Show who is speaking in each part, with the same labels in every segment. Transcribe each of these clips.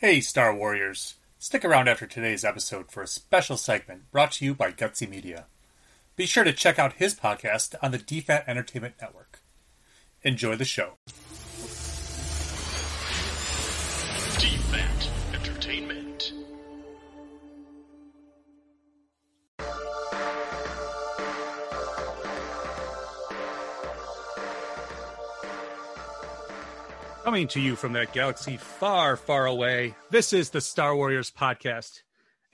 Speaker 1: Hey, Star Warriors! Stick around after today's episode for a special segment brought to you by Gutsy Media. Be sure to check out his podcast on the DFAT Entertainment Network. Enjoy the show. Coming to you from that galaxy far, far away, this is the Star Warriors podcast.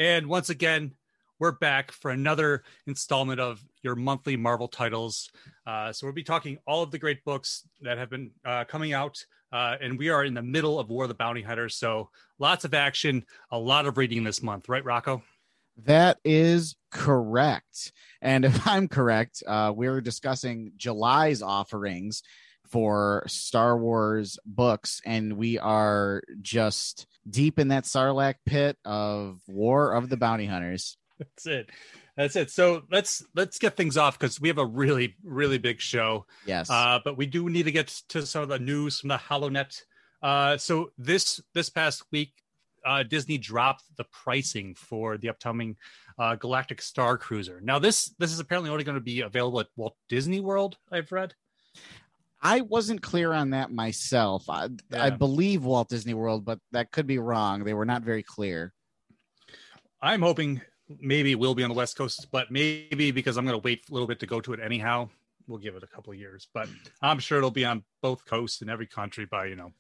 Speaker 1: And once again, we're back for another installment of your monthly Marvel titles. Uh, so we'll be talking all of the great books that have been uh, coming out. Uh, and we are in the middle of War of the Bounty Hunters. So lots of action, a lot of reading this month, right, Rocco?
Speaker 2: That is correct. And if I'm correct, uh, we're discussing July's offerings for Star Wars books, and we are just deep in that Sarlacc pit of War of the Bounty Hunters.
Speaker 1: That's it. That's it. So let's let's get things off because we have a really really big show.
Speaker 2: Yes.
Speaker 1: Uh, but we do need to get to some of the news from the HoloNet. Uh, so this this past week, uh, Disney dropped the pricing for the upcoming uh, Galactic Star Cruiser. Now this this is apparently only going to be available at Walt Disney World. I've read.
Speaker 2: I wasn't clear on that myself. I,
Speaker 1: Yeah.
Speaker 2: I believe Walt Disney World, but that could be wrong. They were not very clear.
Speaker 1: I'm hoping maybe it will be on the West Coast, but maybe because I'm going to wait a little bit to go to it anyhow, we'll give it a couple of years. But I'm sure it'll be on both coasts in every country by you know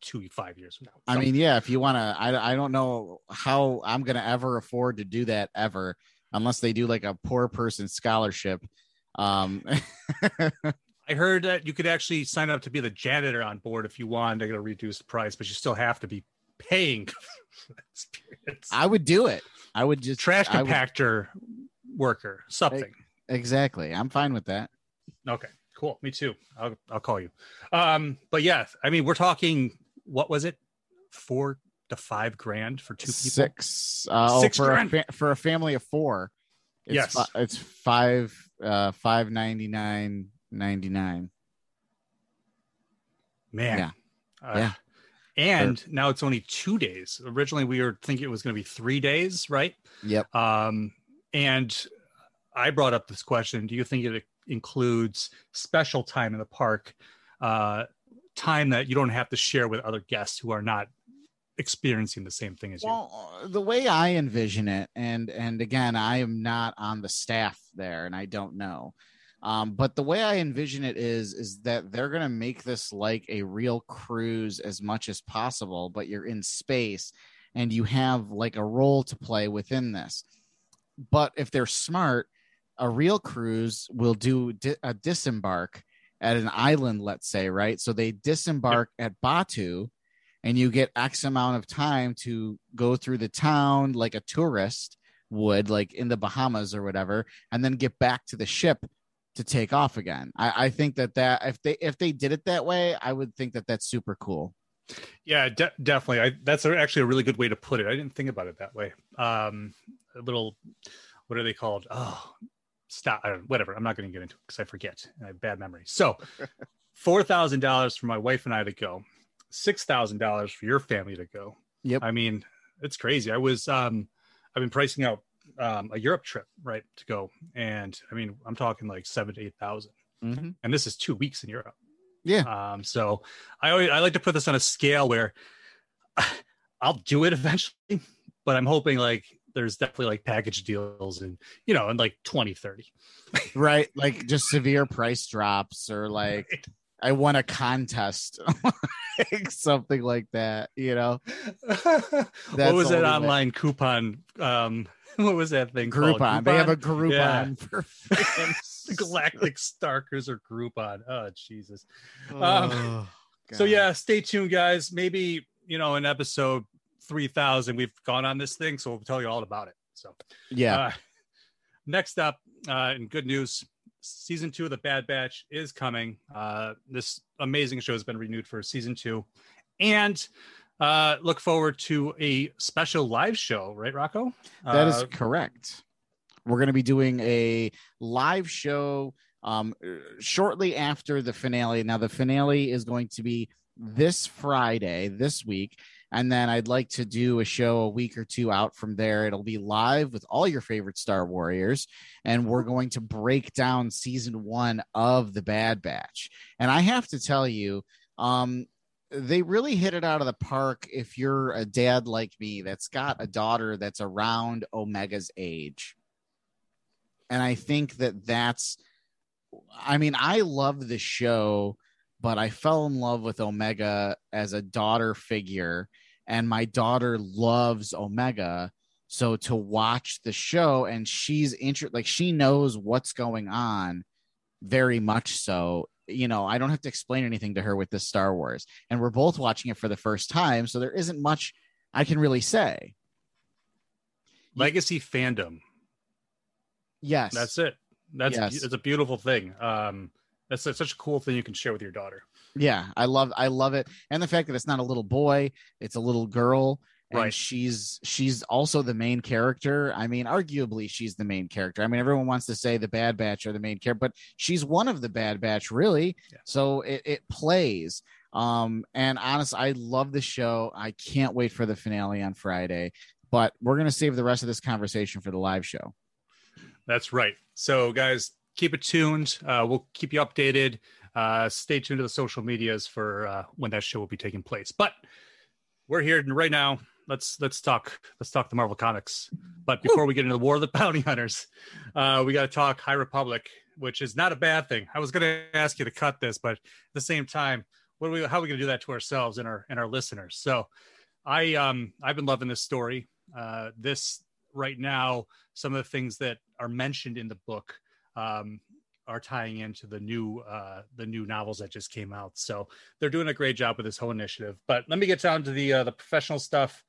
Speaker 1: two five years from now.
Speaker 2: I mean, yeah, if you want to, I, I don't know how I'm going to ever afford to do that ever, unless they do like a poor person scholarship. Um,
Speaker 1: I heard that you could actually sign up to be the janitor on board if you wanted to get a reduced price, but you still have to be paying for.
Speaker 2: I would do it. I would just
Speaker 1: Trash
Speaker 2: I would-
Speaker 1: compactor worker, something.
Speaker 2: exactly. I'm fine with that.
Speaker 1: Okay, cool. Me too. I'll I'll call you. Um, but yeah, I mean, we're talking. What was it? Four to five grand for two people.
Speaker 2: Six, uh, oh,
Speaker 1: Six
Speaker 2: for a
Speaker 1: grand.
Speaker 2: fa- for a family of four. It's
Speaker 1: Yes.
Speaker 2: fi- it's five uh five ninety nine ninety nine.
Speaker 1: Man.
Speaker 2: Yeah.
Speaker 1: Uh,
Speaker 2: Yeah.
Speaker 1: And now it's only two days. Originally, we were thinking it was going to be three days, right?
Speaker 2: Yep.
Speaker 1: Um, and I brought up this question: Do you think it includes special time in the park, uh, time that you don't have to share with other guests who are not experiencing the same thing as you?
Speaker 2: Well, the way I envision it, and and again, I am not on the staff there, and I don't know. Um, but the way I envision it is is that they're gonna make this like a real cruise as much as possible, but you're in space and you have like a role to play within this. But if they're smart, a real cruise will do di- a disembark at an island, let's say, right? So they disembark at Batuu, and you get X amount of time to go through the town like a tourist would, like in the Bahamas or whatever, and then get back to the ship to take off again. I, I think that that if they if they did it that way, I would think that that's super cool.
Speaker 1: Yeah, de- definitely. I, that's actually a really good way to put it. I didn't think about it that way. Um, a little, what are they called? Oh, stop. Whatever. I'm not going to get into it because I forget. I have bad memory. So, four thousand dollars for my wife and I to go, six thousand dollars for your family to go.
Speaker 2: Yep.
Speaker 1: I mean, it's crazy. I was, um, I've been pricing out um, a Europe trip, right, to go, and I mean, I'm talking like seven to eight thousand,
Speaker 2: Mhm.
Speaker 1: and this is two weeks in Europe.
Speaker 2: Yeah.
Speaker 1: Um, so I always I like to put this on a scale where I'll do it eventually, but I'm hoping like there's definitely like package deals and you know, in like 20, 30.
Speaker 2: Right. Like just severe price drops or like I won a contest. something like that, you know.
Speaker 1: what was that online coupon? Um, what was that thing called?
Speaker 2: Groupon. They have a Groupon
Speaker 1: Yeah.
Speaker 2: for
Speaker 1: The Galactic Star Cruiser Groupon. Oh Jesus. Um,
Speaker 2: Oh,
Speaker 1: So yeah, stay tuned, guys. Maybe you know in episode three thousand we've gone on this thing, so we'll tell you all about it. So
Speaker 2: Yeah.
Speaker 1: Uh, next up, uh, in good news, season two of the Bad Batch is coming. Uh, this amazing show has been renewed for season two, and uh, look forward to a special live show. Right, Rocco?
Speaker 2: That is
Speaker 1: Uh,
Speaker 2: correct. We're going to be doing a live show um, shortly after the finale. Now, the finale is going to be this Friday, this week, And then I'd like to do a show a week or two out from there. It'll be live with all your favorite Star Warriors. And we're going to break down season one of The Bad Batch. And I have to tell you, um, they really hit it out of the park if you're a dad like me that's got a daughter that's around Omega's age. And I think that that's, I mean, I love the show, but I fell in love with Omega as a daughter figure, and my daughter loves Omega. So to watch the show and she's interested, like she knows what's going on very much so you know, I don't have to explain anything to her with this Star Wars. And we're both watching it for the first time. So there isn't much I can really say.
Speaker 1: Legacy fandom.
Speaker 2: Yes.
Speaker 1: That's it. That's yes. it's a beautiful thing. Um, that's such a cool thing you can share with your daughter.
Speaker 2: Yeah, I love I love it. And the fact that it's not a little boy, it's a little girl and
Speaker 1: right.
Speaker 2: she's she's also the main character. I mean arguably she's the main character. I mean everyone wants to say the bad batch are the main character but she's one of the bad batch really. Yeah. so it, it plays. Um and honest i love the show. I can't wait for the finale on friday but we're going to save the rest of this conversation for the live show.
Speaker 1: That's right. So guys keep it tuned. Uh, we'll keep you updated. Uh, stay tuned to the social medias for uh, when that show will be taking place. But we're here right now let's let's talk let's talk the Marvel comics. But before we get into the War of the Bounty Hunters, uh, we got to talk High Republic, which is not a bad thing. I was going to ask you to cut this, but at the same time, what are we? How are we going to do that to ourselves and our and our listeners? So, I um I've been loving this story. Uh, this right now, some of the things that are mentioned in the book um, are tying into the new uh, the new novels that just came out. So they're doing a great job with this whole initiative. But let me get down to the uh, the professional stuff.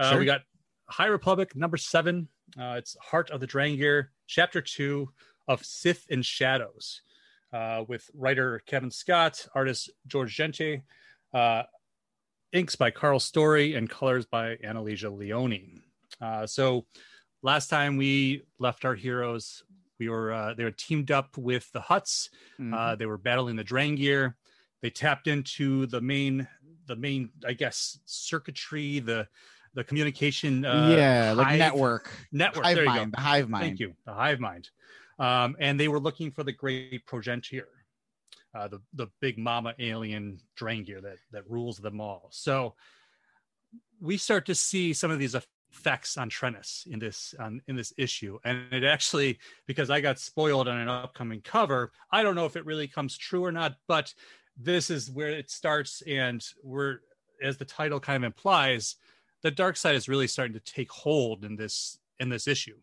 Speaker 1: Uh, sure. We got High Republic number seven. Uh, it's Heart of the Drengir, chapter two of Sith and Shadows, uh, with writer Cavan Scott, artist Georges Jeanty, uh, inks by Karl Story, and colors by Anastasia Leone. Uh, so last time we left our heroes, we were uh, they were teamed up with the Hutts. Mm-hmm. Uh, they were battling the Drengir. They tapped into the main the main I guess circuitry the the communication
Speaker 2: uh, yeah like network.
Speaker 1: network.
Speaker 2: Hive
Speaker 1: there you go.
Speaker 2: the hive mind.
Speaker 1: thank you the hive mind. Um, and they were looking for the great progenitor uh, the the big mama alien Drengir that that rules them all. So we start to see some of these effects on Trennis in this in this issue, and it actually because I got spoiled on an upcoming cover. I don't know if it really comes true or not, but this is where it starts, and we're as the title kind of implies, the dark side is really starting to take hold in this in this issue.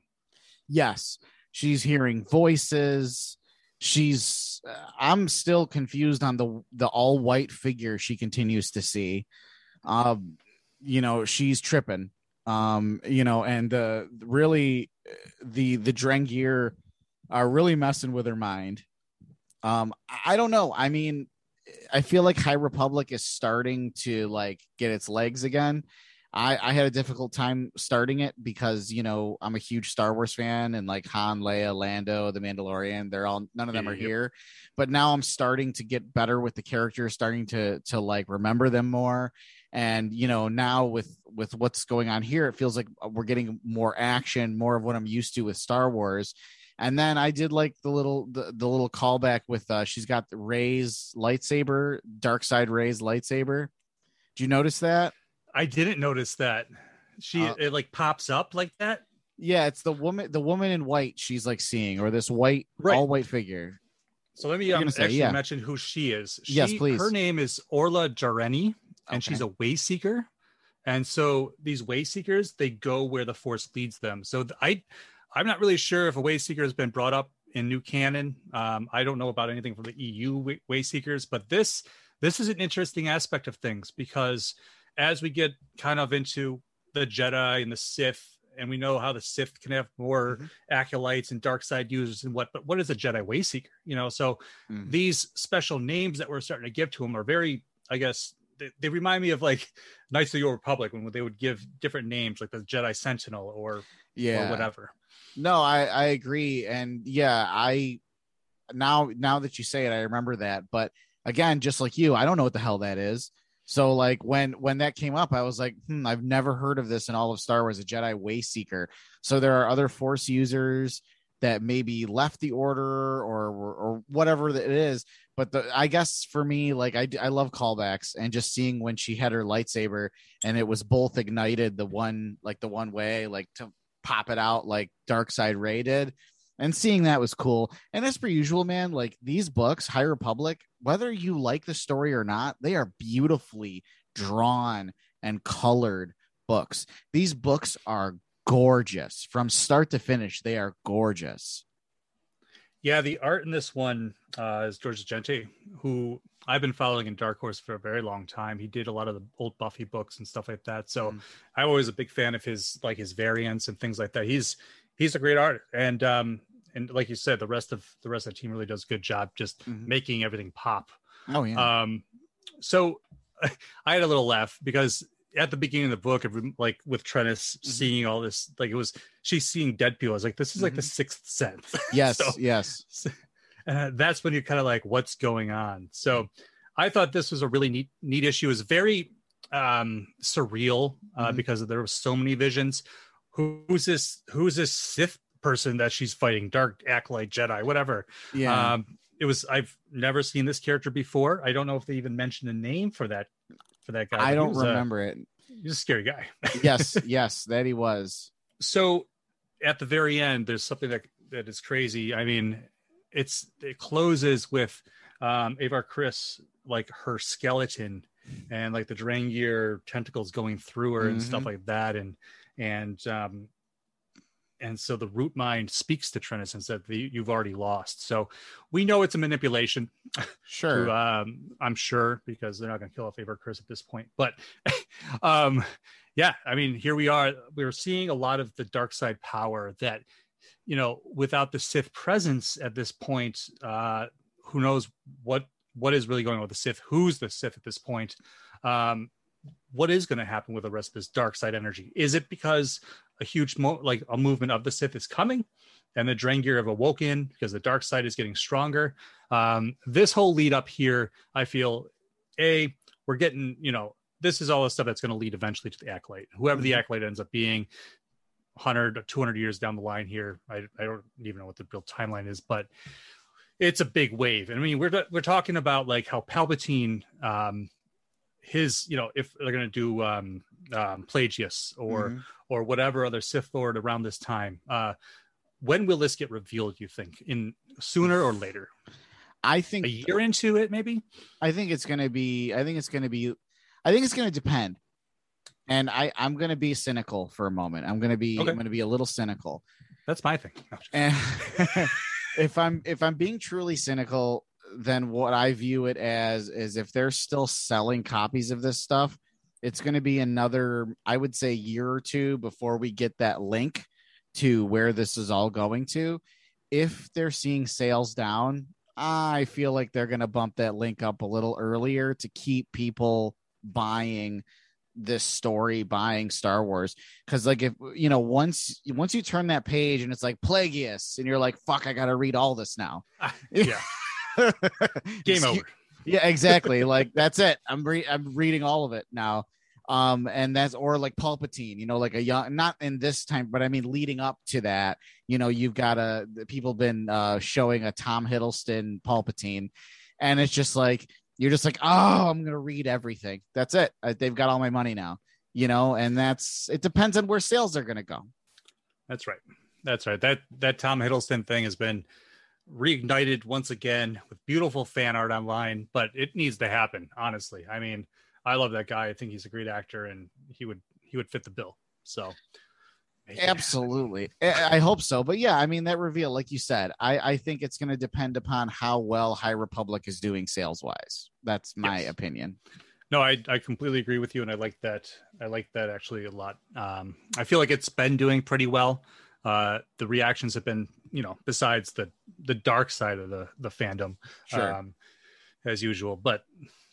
Speaker 2: Yes, she's hearing voices. She's. Uh, I'm still confused on the the all white figure she continues to see. Um, you know, she's tripping. Um, you know, and uh, really, the the Drengir are really messing with her mind. Um, I don't know. I mean, I feel like High Republic is starting to like get its legs again. I, I had a difficult time starting it because you know I'm a huge Star Wars fan and like Han, Leia, Lando, The Mandalorian, they're all none of them are here. But now I'm starting to get better with the characters, starting to to like remember them more. And you know now with with what's going on here, it feels like we're getting more action, more of what I'm used to with Star Wars. And then I did like the little the, the little callback with uh she's got Rey's lightsaber, dark side Rey's lightsaber. Did you notice that?
Speaker 1: I didn't notice that. She uh, it like pops up like that.
Speaker 2: Yeah, it's the woman the woman in white she's like seeing or this white right. all white figure.
Speaker 1: So let me um, say, actually yeah. mention who she is. She,
Speaker 2: yes, please.
Speaker 1: Her name is Orla Jareni, and okay. she's a way seeker. And so these way seekers, they go where the force leads them. So I, I'm not really sure if a way seeker has been brought up in new canon. Um, I don't know about anything from the EU way seekers, but this this is an interesting aspect of things because as we get kind of into the Jedi and the Sith, and we know how the Sith can have more mm-hmm. acolytes and dark side users and what, but what is a Jedi Wayseeker? You know, so mm-hmm. these special names that we're starting to give to them are very, I guess, they, they, remind me of like Knights of the Old Republic when they would give different names, like the Jedi Sentinel or
Speaker 2: yeah,
Speaker 1: or whatever.
Speaker 2: No, I I agree, and yeah, I now now that you say it, I remember that. But again, just like you, I don't know what the hell that is. So like when when that came up, I was like, hmm, I've never heard of this in all of Star Wars, a Jedi Wayseeker. So there are other Force users that maybe left the order or or whatever it is. But the, I guess for me, like I I love callbacks and just seeing when she had her lightsaber and it was both ignited the one like the one way like to pop it out like Dark Side Rey did and seeing that was cool. And as per usual, man, like these books, High Republic, whether you like the story or not, they are beautifully drawn and colored books. These books are gorgeous from start to finish. They are gorgeous.
Speaker 1: Yeah, the art in this one uh, is Georges Jeanty, who I've been following in Dark Horse for a very long time. He did a lot of the old Buffy books and stuff like that. So mm. I'm always a big fan of his like his variants and things like that. He's he's a great artist, and um, and like you said, the rest of the rest of the team really does a good job just mm-hmm. making everything pop.
Speaker 2: Oh yeah.
Speaker 1: Um, so I had a little laugh because at the beginning of the book, like with Trennis mm-hmm. seeing all this, like it was she's seeing dead people. I was like, this is like mm-hmm. the sixth sense.
Speaker 2: Yes, so, yes.
Speaker 1: So, uh, that's when you're kind of like, what's going on? So I thought this was a really neat neat issue. It was very um surreal uh, mm-hmm. because there were so many visions. Who's this? Who's this Sith person that she's fighting, dark acolyte Jedi, whatever.
Speaker 2: Yeah.
Speaker 1: Um, it was I've never seen this character before. I don't know if they even mentioned a name for that for that guy.
Speaker 2: I don't remember a, it.
Speaker 1: He's a scary guy.
Speaker 2: yes, yes, that he was.
Speaker 1: So at the very end, there's something that that is crazy. I mean, it's it closes with um Avar Kriss like her skeleton and like the Drengir tentacles going through her mm-hmm. and stuff mm-hmm. like that and and um and so the root mind speaks to Trennis and said you've already lost. So we know it's a manipulation.
Speaker 2: Sure,
Speaker 1: to, um, I'm sure because they're not going to kill off Avar Kriss at this point. But um, yeah, I mean, here we are. We're seeing a lot of the dark side power that you know, without the Sith presence at this point, uh, who knows what what is really going on with the Sith? Who's the Sith at this point? Um, what is going to happen with the rest of this dark side energy? Is it because a huge mo- like a movement of the Sith is coming, and the Drengir have awoken because the dark side is getting stronger. Um, this whole lead up here, I feel, a we're getting you know this is all the stuff that's going to lead eventually to the acolyte, whoever the mm-hmm. acolyte ends up being. 100 200 years down the line here I, I don't even know what the real timeline is but it's a big wave i mean we're we're talking about like how palpatine um his you know if they're going to do um, um Plagueis or mm-hmm or whatever other Sith Lord around this time. Uh, when will this get revealed? You think in sooner or later?
Speaker 2: I think
Speaker 1: a year into it, maybe.
Speaker 2: I think it's going to be. I think it's going to be. I think it's going to depend. And I, I'm going to be cynical for a moment. I'm going to be. Okay. I'm going to be a little cynical.
Speaker 1: That's my thing.
Speaker 2: and if I'm if I'm being truly cynical, then what I view it as is if they're still selling copies of this stuff, it's going to be another, I would say, year or two before we get that link to where this is all going to. If they're seeing sales down, I feel like they're going to bump that link up a little earlier to keep people buying this story buying Star Wars. Because like if you know once once you turn that page and it's like Plagueis and you're like fuck I gotta read all this now.
Speaker 1: Yeah game over
Speaker 2: yeah, exactly. like that's it. I'm re- I'm reading all of it now. Um, and that's or like Palpatine, you know, like a young, not in this time, but I mean, leading up to that, you know, you've got a people been uh, showing a Tom Hiddleston Palpatine, and it's just like you're just like, oh, I'm gonna read everything. That's it. They've got all my money now, you know, and that's it. Depends on where sales are gonna go.
Speaker 1: That's right. That's right. That that Tom Hiddleston thing has been reignited once again with beautiful fan art online, but it needs to happen, honestly. I mean, I love that guy. I think he's a great actor and he would he would fit the bill. So
Speaker 2: absolutely i hope so but yeah i mean that reveal like you said i i think it's going to depend upon how well high republic is doing sales wise that's my yes. opinion
Speaker 1: no I, I completely agree with you and i like that i like that actually a lot um i feel like it's been doing pretty well uh the reactions have been you know besides the the dark side of the the fandom
Speaker 2: sure. um
Speaker 1: as usual but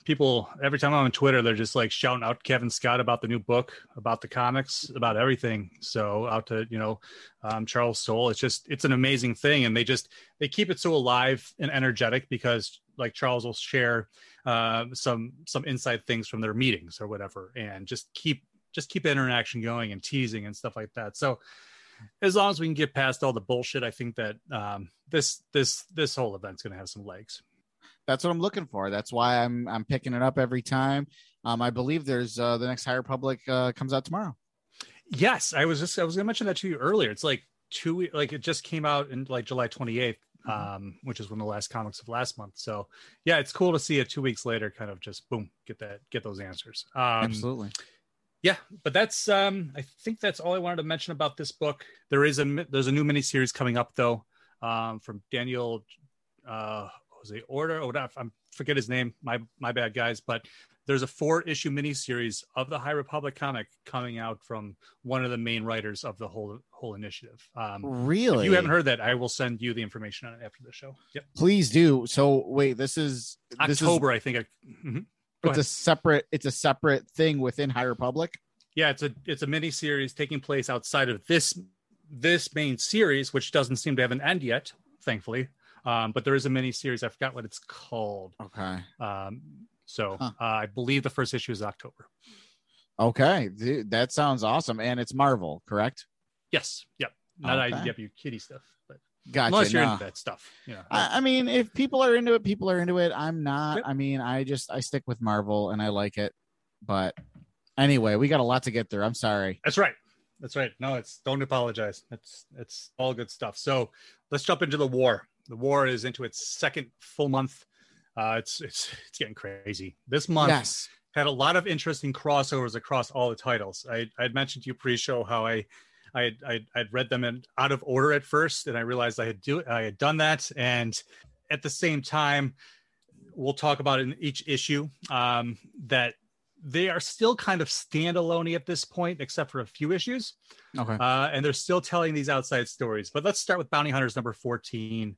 Speaker 1: people every time i'm on twitter they're just like shouting out cavan scott about the new book about the comics about everything so out to you know um, charles soule it's just it's an amazing thing and they just they keep it so alive and energetic because like Charles will share uh, some some inside things from their meetings or whatever, and just keep just keep interaction going and teasing and stuff like that. So as long as we can get past all the bullshit, I think that um, this this this whole event's going to have some legs.
Speaker 2: That's what I'm looking for. That's why I'm I'm picking it up every time. Um, I believe there's uh, the next High Republic uh, comes out tomorrow.
Speaker 1: Yes, I was just I was going to mention that to you earlier. It's like two like it just came out in like July 28th, mm-hmm. um, which is one of the last comics of last month. So yeah, it's cool to see it two weeks later, kind of just boom, get that get those answers. Um,
Speaker 2: Absolutely.
Speaker 1: Yeah, but that's um, I think that's all I wanted to mention about this book. There is a there's a new miniseries coming up though, um, from Daniel uh it Order or whatever. I forget his name. My my bad guys, but there's a four issue miniseries of the High Republic comic coming out from one of the main writers of the whole whole initiative. Um,
Speaker 2: really?
Speaker 1: If you haven't heard that, I will send you the information on it after the show. Yep.
Speaker 2: Please do. So wait, this is
Speaker 1: October,
Speaker 2: this
Speaker 1: is, I think. I, mm-hmm.
Speaker 2: It's a separate. It's a separate thing within High Republic.
Speaker 1: Yeah, it's a it's a mini series taking place outside of this this main series, which doesn't seem to have an end yet, thankfully. Um, but there is a mini series. I forgot what it's called.
Speaker 2: Okay.
Speaker 1: Um, so huh. uh, I believe the first issue is October.
Speaker 2: Okay, Dude, that sounds awesome, and it's Marvel, correct?
Speaker 1: Yes. Yep. Not okay. I give you kitty stuff,
Speaker 2: gotcha.
Speaker 1: unless you're
Speaker 2: no.
Speaker 1: into that stuff,
Speaker 2: you know. I, I, mean, if people are into it, people are into it. I'm not. Yep. I mean, I just I stick with Marvel and I like it. But anyway, we got a lot to get through. I'm sorry.
Speaker 1: That's right. That's right. No, it's don't apologize. It's it's all good stuff. So let's jump into the war. The war is into its second full month. Uh, it's it's it's getting crazy. This month
Speaker 2: yes.
Speaker 1: had a lot of interesting crossovers across all the titles. I I'd mentioned to you pre-show how I I I I'd read them in out of order at first, and I realized I had do I had done that, and at the same time, we'll talk about in each issue um, that they are still kind of standalone at this point, except for a few issues.
Speaker 2: Okay.
Speaker 1: Uh, and they're still telling these outside stories. But let's start with Bounty Hunters number 14.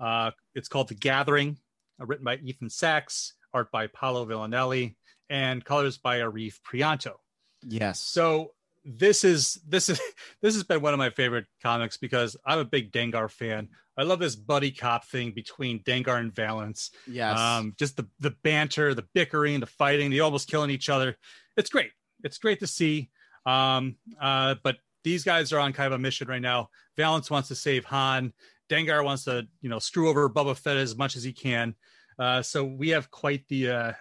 Speaker 1: Uh, it's called The Gathering, uh, written by Ethan Sacks, art by Paolo Villanelli, and colors by Arif Prianto.
Speaker 2: Yes.
Speaker 1: So this is this is this has been one of my favorite comics because I'm a big Dengar fan. I love this buddy cop thing between Dengar and Valance.
Speaker 2: Yes.
Speaker 1: Um, just the the banter, the bickering, the fighting, the almost killing each other. It's great. It's great to see. Um, uh, but these guys are on kind of a mission right now. Valance wants to save Han. Dengar wants to, you know, screw over Boba Fett as much as he can. Uh, so we have quite the. Uh,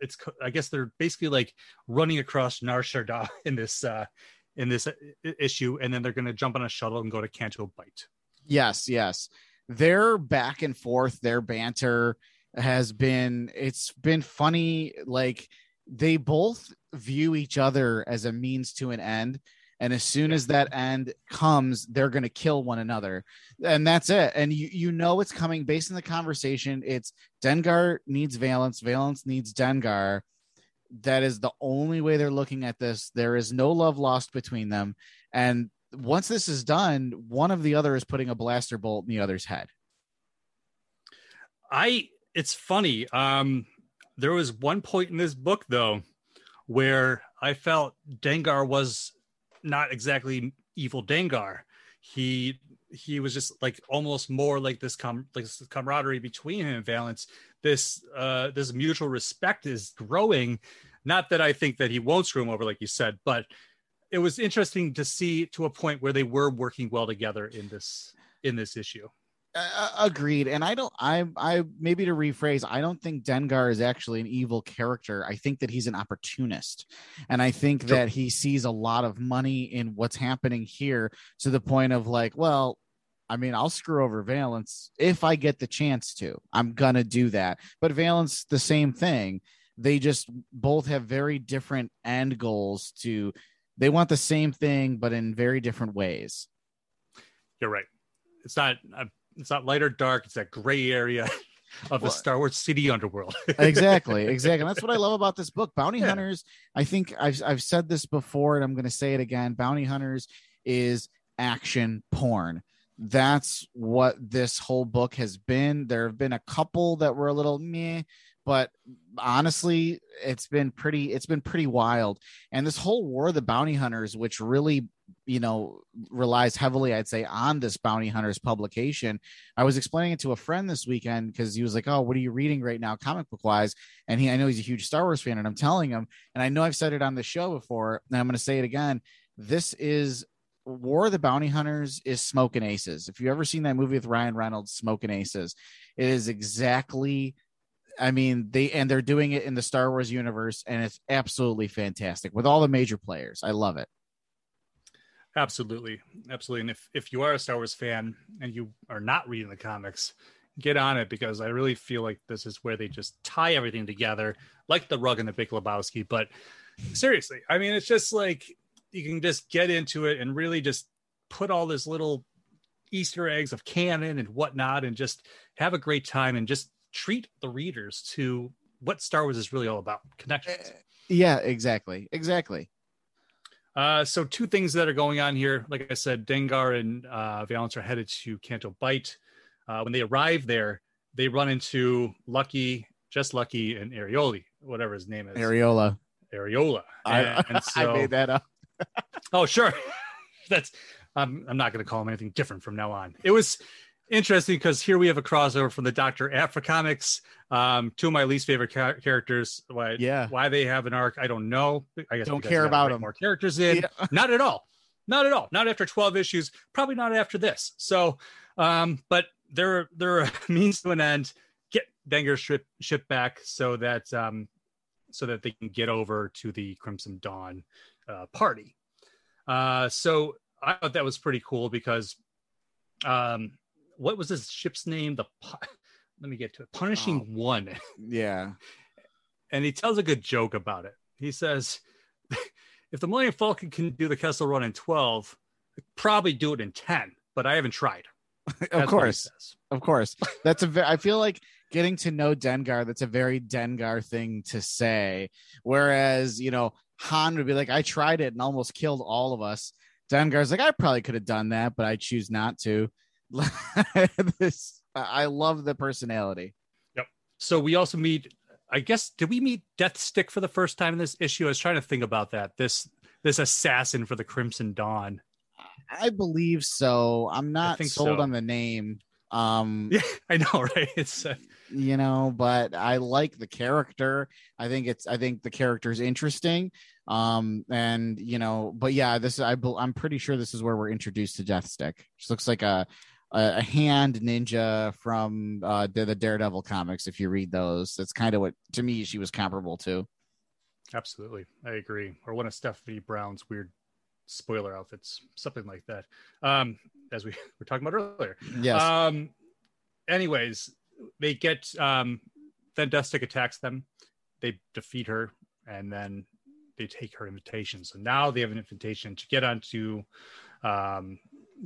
Speaker 1: it's I guess they're basically like running across Nar Shaddaa in this uh, in this uh, issue, and then they're going to jump on a shuttle and go to Canto Bight.
Speaker 2: Yes, yes. Their back and forth, their banter has been it's been funny. Like they both view each other as a means to an end and as soon as that end comes they're going to kill one another. And that's it. And you you know it's coming based on the conversation. It's dengar needs valance valance needs dengar. That is the only way they're looking at this. There is no love lost between them. And once this is done one of the other is putting a blaster bolt in the other's head.
Speaker 1: I it's funny. Um there was one point in this book though where i felt dengar was not exactly evil Dengar. He he was just like almost more like this com like this camaraderie between him and Valance. This uh this mutual respect is growing. Not that I think that he won't screw him over, like you said, but it was interesting to see to a point where they were working well together in this in this issue.
Speaker 2: Uh, agreed and i don't i i maybe to rephrase i don't think dengar is actually an evil character i think that he's an opportunist and i think sure. that he sees a lot of money in what's happening here to the point of like well I mean, I'll screw over Valance if I get the chance to. I'm gonna do that. But Valance, the same thing. They just both have very different end goals to they want the same thing, but in very different ways.
Speaker 1: You're right. It's not it's not light or dark. It's that gray area of the Star Wars city underworld.
Speaker 2: exactly, exactly. And that's what I love about this book. Bounty yeah. Hunters. I think I've I've said this before, and I'm going to say it again. Bounty Hunters is action porn. That's what this whole book has been. There have been a couple that were a little meh, but honestly, it's been pretty it's been pretty wild. And this whole War of the Bounty Hunters, which really you know relies heavily i'd say on this bounty hunters publication i was explaining it to a friend this weekend because he was like oh what are you reading right now comic book wise and he i know he's a huge star wars fan and i'm telling him and i know i've said it on the show before and i'm going to say it again this is war of the bounty hunters is smoking aces if you've ever seen that movie with ryan reynolds smoking aces it is exactly I mean, they and they're doing it in the Star Wars universe, and it's absolutely fantastic with all the major players. I love it.
Speaker 1: Absolutely, absolutely. And if if you are a Star Wars fan and you are not reading the comics, get on it because I really feel like this is where they just tie everything together, like the rug and the Big Lebowski. But seriously, I mean, it's just like you can just get into it and really just put all this little Easter eggs of canon and whatnot, and just have a great time and just treat the readers to what Star Wars is really all about connections. Eh,
Speaker 2: yeah, exactly. Exactly.
Speaker 1: Uh, so two things that are going on here. Like I said, Dengar and uh, Valance are headed to Canto Bight. Uh, when they arrive there, they run into Lucky, just Lucky, and Arioli, whatever his name is. Ariola.
Speaker 2: Ariola. I, and so, I made that up.
Speaker 1: oh, sure. That's. I'm. I'm not going to call him anything different from now on. It was interesting because here we have a crossover from the Doctor Aphra comics. Um, two of my least favorite ca- characters. Why?
Speaker 2: Yeah.
Speaker 1: Why they have an arc, I don't know. I guess
Speaker 2: don't care about them.
Speaker 1: More characters in. Yeah. Not at all. Not at all. Not after twelve issues. Probably not after this. So, um, but they're they're a means to an end. Get Dengar's ship ship back so that um, so that they can get over to the Crimson Dawn uh, party. Uh, so I thought that was pretty cool because um what was this ship's name? The let me get to it. Punishing oh, One.
Speaker 2: Yeah.
Speaker 1: and he tells a good joke about it. He says, if the Millennium Falcon can do the Kessel Run in 12, probably do it in 10, but I haven't tried.
Speaker 2: of course. Of course. That's a very, I feel like getting to know Dengar, that's a very Dengar thing to say. Whereas, you know, Han would be like, I tried it and almost killed all of us. Dengar's like, I probably could have done that, but I choose not to. this I love the personality.
Speaker 1: Yep. So we also meet I guess did we meet Deathstick for the first time in this issue? I was trying to think about that. This this assassin for the Crimson Dawn.
Speaker 2: I believe so. I'm not sold so. on the name. Um
Speaker 1: Yeah, I know, right? It's uh...
Speaker 2: you know, but I like the character. I think it's I think the character's interesting. Um and you know, but yeah, this I I'm pretty sure this is where we're introduced to Deathstick. She looks like a a, hand ninja from uh, the, the Daredevil comics. If you read those, that's kind of what to me she was comparable to.
Speaker 1: Absolutely, I agree. Or one of Stephanie Brown's weird spoiler outfits, something like that. Um, as we were talking about earlier.
Speaker 2: Yes.
Speaker 1: Um, anyways, they get um, then Deathstick attacks them. They defeat her, and then they take her invitation. So now they have an invitation to get onto um,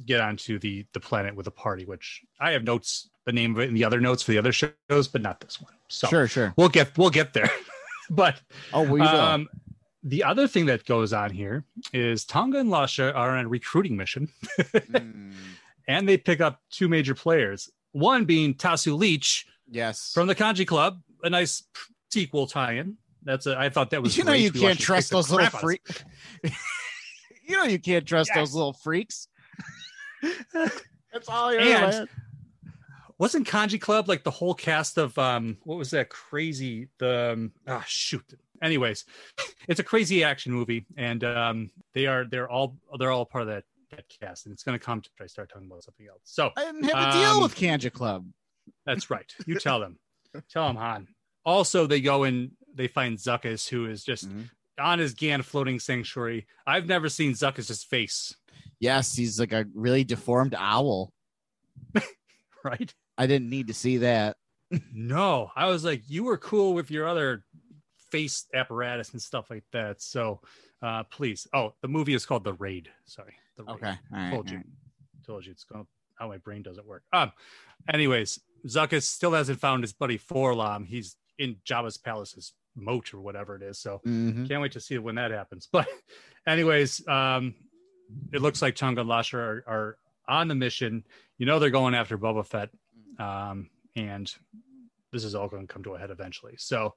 Speaker 1: get onto the the planet with a party, which I have notes the name of it in the other notes for the other shows, but not this one. So
Speaker 2: sure, sure,
Speaker 1: we'll get we'll get there. but
Speaker 2: oh, we um,
Speaker 1: the other thing that goes on here is T'onga and Lasha are on a recruiting mission, mm. and they pick up two major players. One being Tasu Leech,
Speaker 2: yes,
Speaker 1: from the Kanji Club, a nice sequel tie-in. That's a, I thought that was.
Speaker 2: You know, you can't trust those little freaks. you know, you can't trust yes. those little freaks. That's all I and
Speaker 1: wasn't Kanji Club like the whole cast of um what was that crazy the um, ah shoot. Anyways it's a crazy action movie and um they are they're all they're all part of that that cast and it's going to come to I start talking about something else. So
Speaker 2: I didn't have a deal um, with Kanji Club.
Speaker 1: That's right. You tell them. Tell them Han. Also they go and they find Zuckuss who is just mm-hmm. On his Gan floating sanctuary I've never seen Zuckuss's face
Speaker 2: Yes, he's like a really deformed owl.
Speaker 1: right?
Speaker 2: I didn't need to see that.
Speaker 1: no, I was like, you were cool with your other face apparatus and stuff like that. So uh please. Oh, the movie is called The Raid. Sorry. The
Speaker 2: Raid. Okay.
Speaker 1: All told you. Right. Told you it's going how my brain doesn't work. Um anyways, Zuckuss still hasn't found his buddy 4-LOM. He's in Jabba's palace's moat or whatever it is. So mm-hmm. can't wait to see when that happens. But anyways, um it looks like T'onga and Lasha are, are, on the mission. You know they're going after Boba Fett, um, and this is all going to come to a head eventually. So,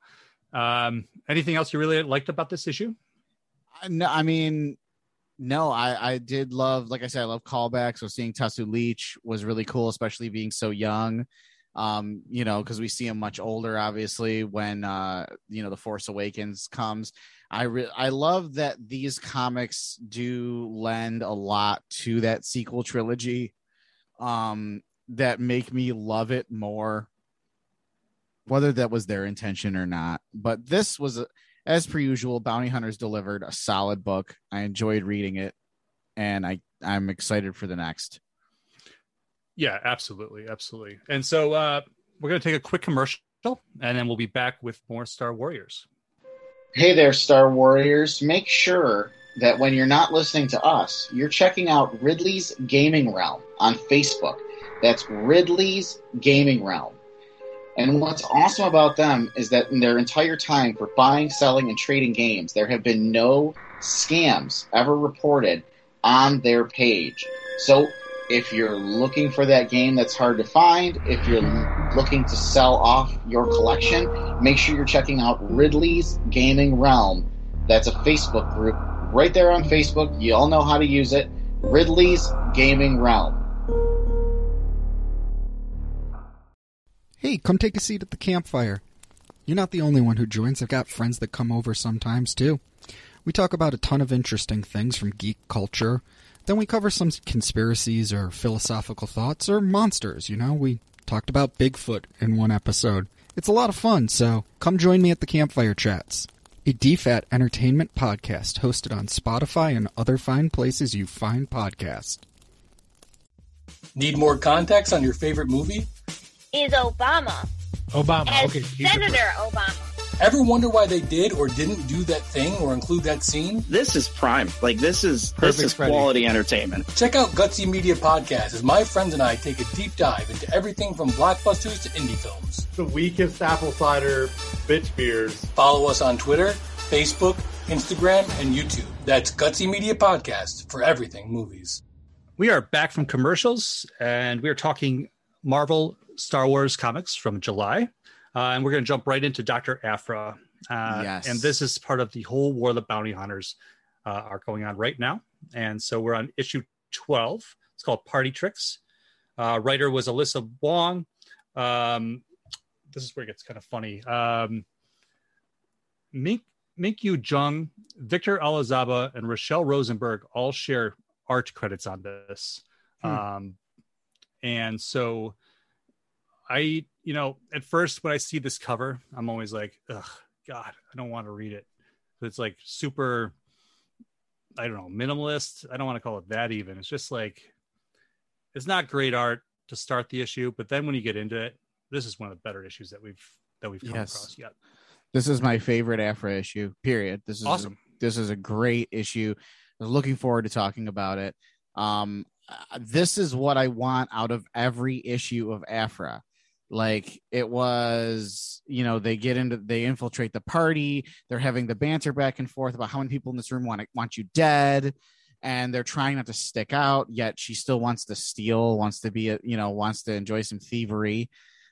Speaker 1: um, anything else you really liked about this issue?
Speaker 2: No, I mean, no, I I did love, like I said, I love callbacks. So seeing Tasu Leech was really cool, especially being so young. Um, you know, because we see him much older, obviously, when uh, you know, the Force Awakens comes. I re- I love that these comics do lend a lot to that sequel trilogy. Um, that make me love it more whether that was their intention or not. But this was, as per usual, Bounty Hunters delivered a solid book. I enjoyed reading it, and I I'm excited for the next.
Speaker 1: Yeah, absolutely, absolutely. And so uh, we're going to take a quick commercial, and then we'll be back with more Star Warriors.
Speaker 3: Hey there, Star Warriors! Make sure that when you're not listening to us, you're checking out Ridley's Gaming Realm on Facebook. That's Ridley's Gaming Realm. And what's awesome about them is that in their entire time for buying, selling, and trading games, there have been no scams ever reported on their page. So if you're looking for that game that's hard to find, if you're looking to sell off your collection, make sure you're checking out Ridley's Gaming Realm. That's a Facebook group right there on Facebook. You all know how to use it. Ridley's Gaming Realm.
Speaker 4: Hey, come take a seat at the campfire. You're not the only one who joins. I've got friends that come over sometimes, too. We talk about a ton of interesting things from geek culture. Then we cover some conspiracies or philosophical thoughts or monsters, you know? We talked about Bigfoot in one episode. It's a lot of fun, so come join me at the Campfire Chats, a DFAT entertainment podcast hosted on Spotify and other fine places you find podcasts.
Speaker 5: Need more context on your favorite movie?
Speaker 6: is Obama.
Speaker 7: Obama.
Speaker 6: As
Speaker 7: okay.
Speaker 6: Senator Obama.
Speaker 5: Ever wonder why they did or didn't do that thing or include that scene?
Speaker 8: This is prime. Like this is
Speaker 7: Perfect
Speaker 8: this is
Speaker 7: Freddy.
Speaker 8: quality entertainment.
Speaker 5: Check out Gutsy Media Podcast as my friends and I take a deep dive into everything from blockbusters to indie films.
Speaker 7: The weakest apple cider bitch beers.
Speaker 5: Follow us on Twitter, Facebook, Instagram, and YouTube. That's Gutsy Media Podcast for everything movies.
Speaker 1: We are back from commercials, and we are talking Marvel Star Wars comics from July. Uh, and we're going to jump right into Dr. Aphra. Uh,
Speaker 2: Yes.
Speaker 1: And this is part of the whole War of the Bounty Hunters uh, are going on right now. And so we're on issue 12. It's called Party Tricks. Uh, writer was Alyssa Wong. Um, this is where it gets kind of funny. Um, Mink, Minkyu Jung, Victor Olazaba, and Rachelle Rosenberg all share art credits on this.
Speaker 2: Hmm.
Speaker 1: Um, and so I, you know, at first when I see this cover, I'm always like, ugh, God, I don't want to read it. But it's like super, I don't know, minimalist. I don't want to call it that even. It's just like, it's not great art to start the issue, but then when you get into it, this is one of the better issues that we've that we've come
Speaker 2: Yes.
Speaker 1: across yet.
Speaker 2: This is my favorite Aphra issue. Period. This is
Speaker 1: Awesome.
Speaker 2: this is a great issue. I was looking forward to talking about it. Um, uh, this is what I want out of every issue of Aphra. Like it was, you know, they get into, they infiltrate the party. They're having the banter back and forth about how many people in this room want to, want you dead, and they're trying not to stick out. Yet she still wants to steal, wants to be, a, you know, wants to enjoy some thievery.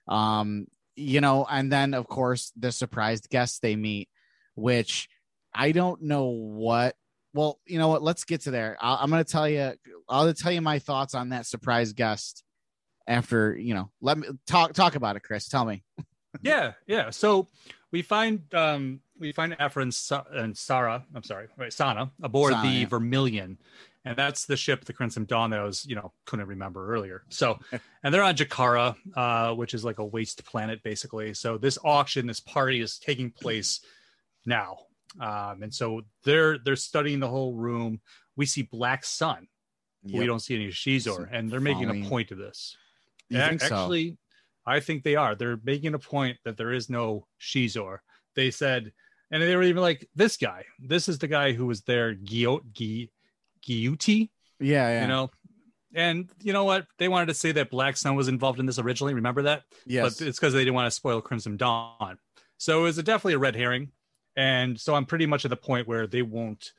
Speaker 2: Um, you know, and then of course the surprised guests they meet, which I don't know what. Well, you know what? Let's get to there. I'll, I'm going to tell you. I'll tell you my thoughts on that surprise guest after you know. Let me talk talk about it, Chris. Tell me.
Speaker 1: yeah yeah so we find um we find Aphra and, Sa- and sarah i'm sorry right sana aboard
Speaker 2: Sana,
Speaker 1: the
Speaker 2: yeah.
Speaker 1: vermilion and that's the ship the crimson dawn that i was you know couldn't remember earlier so and they're on jakara uh which is like a waste planet basically so this auction this party is taking place now um and so they're they're studying the whole room we see black sun but we don't see any xizor and they're making
Speaker 2: Falling.
Speaker 1: a point of this
Speaker 2: You
Speaker 1: Ac-
Speaker 2: think so?
Speaker 1: Actually, I think they are. They're making a point that there is no Xizor. They said, and they were even like, this guy, this is the guy who was there, Gyo- Gi-
Speaker 2: yeah, yeah.
Speaker 1: you know? And you know what? They wanted to say that Black Sun was involved in this originally. Remember that?
Speaker 2: yes.
Speaker 1: But it's because they didn't want to spoil Crimson Dawn. So it was a, definitely a red herring. And so I'm pretty much at the point where they won't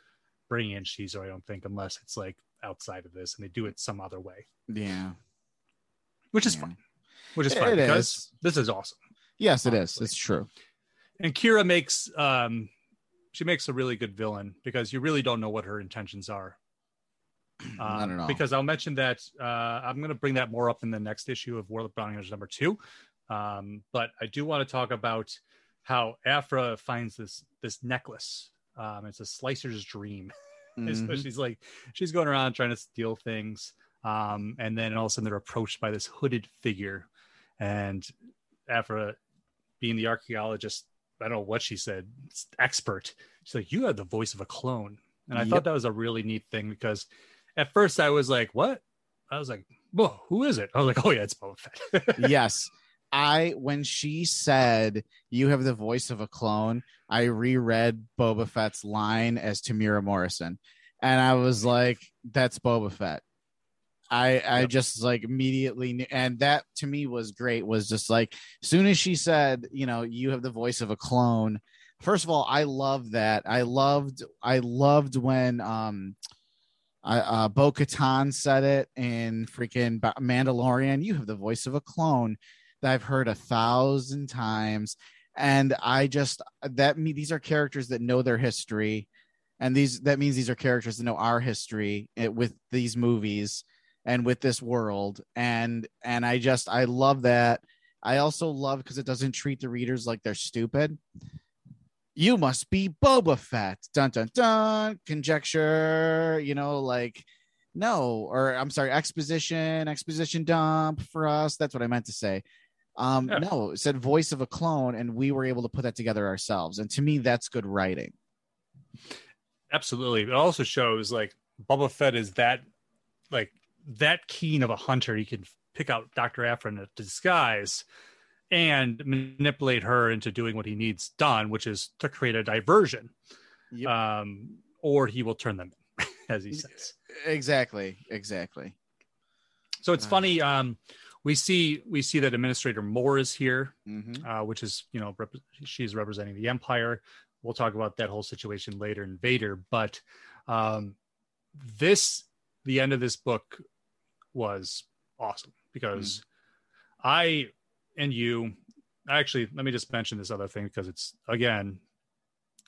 Speaker 1: bring in Xizor, I don't think, unless it's like outside of this and they do it some other way,
Speaker 2: yeah.
Speaker 1: Which is
Speaker 2: Yeah.
Speaker 1: fine. Which is
Speaker 2: It
Speaker 1: fine because
Speaker 2: is.
Speaker 1: this is awesome.
Speaker 2: Yes, it is.
Speaker 1: honestly.
Speaker 2: It's true.
Speaker 1: And Qi'ra makes um she makes a really good villain because you really don't know what her intentions are. Um,
Speaker 2: I don't know.
Speaker 1: Because I'll mention that uh, I'm going to bring that more up in the next issue of World of Bounty Hunters number two. Um, but I do want to talk about how Aphra finds this this necklace. Um, it's a slicer's dream.
Speaker 2: Mhm.
Speaker 1: she's like, she's going around trying to steal things. Um, and then all of a sudden they're approached by this hooded figure. And Aphra, being the archaeologist, I don't know what she said, expert, she's like, You have the voice of a clone. And I
Speaker 2: Yep.
Speaker 1: thought that was a really neat thing because at first I was like, What? I was like, Whoa, who is it? I was like, Oh, yeah, it's Boba Fett.
Speaker 2: yes. I when she said you have the voice of a clone, I reread Boba Fett's line as Temuera Morrison. And I was like, that's Boba Fett. I I
Speaker 1: Yep.
Speaker 2: just like immediately knew, and that to me was great was just like as soon as she said, you know, you have the voice of a clone. First of all, I love that. I loved I loved when um I, uh, Bo Katan said it in freaking Mandalorian. You have the voice of a clone that I've heard a thousand times, and I just that me these are characters that know their history, and these that means these are characters that know our history eh, with these movies and with this world, and and I just I love that. I also love because it doesn't treat the readers like they're stupid. You must be Boba Fett. Dun dun dun. Conjecture. You know, like no, or I'm sorry, exposition, exposition dump for us. That's what I meant to say. Um,
Speaker 1: Yeah.
Speaker 2: no, it said voice of a clone, and we were able to put that together ourselves. And to me, that's good writing.
Speaker 1: Absolutely. It also shows like Boba Fett is that like that keen of a hunter. He can pick out Dr. Aphra in a disguise and manipulate her into doing what he needs done, which is to create a diversion.
Speaker 2: Yep.
Speaker 1: Um, or he will turn them in, as he says.
Speaker 2: Exactly, exactly.
Speaker 1: So it's
Speaker 2: Ah.
Speaker 1: funny. Um, we see we see that Administrator Moore is here,
Speaker 2: Mhm.
Speaker 1: uh, which is you know rep- she's representing the Empire. We'll talk about that whole situation later in Vader, but um, this the end of this book was awesome because mm. I and you actually let me just mention this other thing because it's again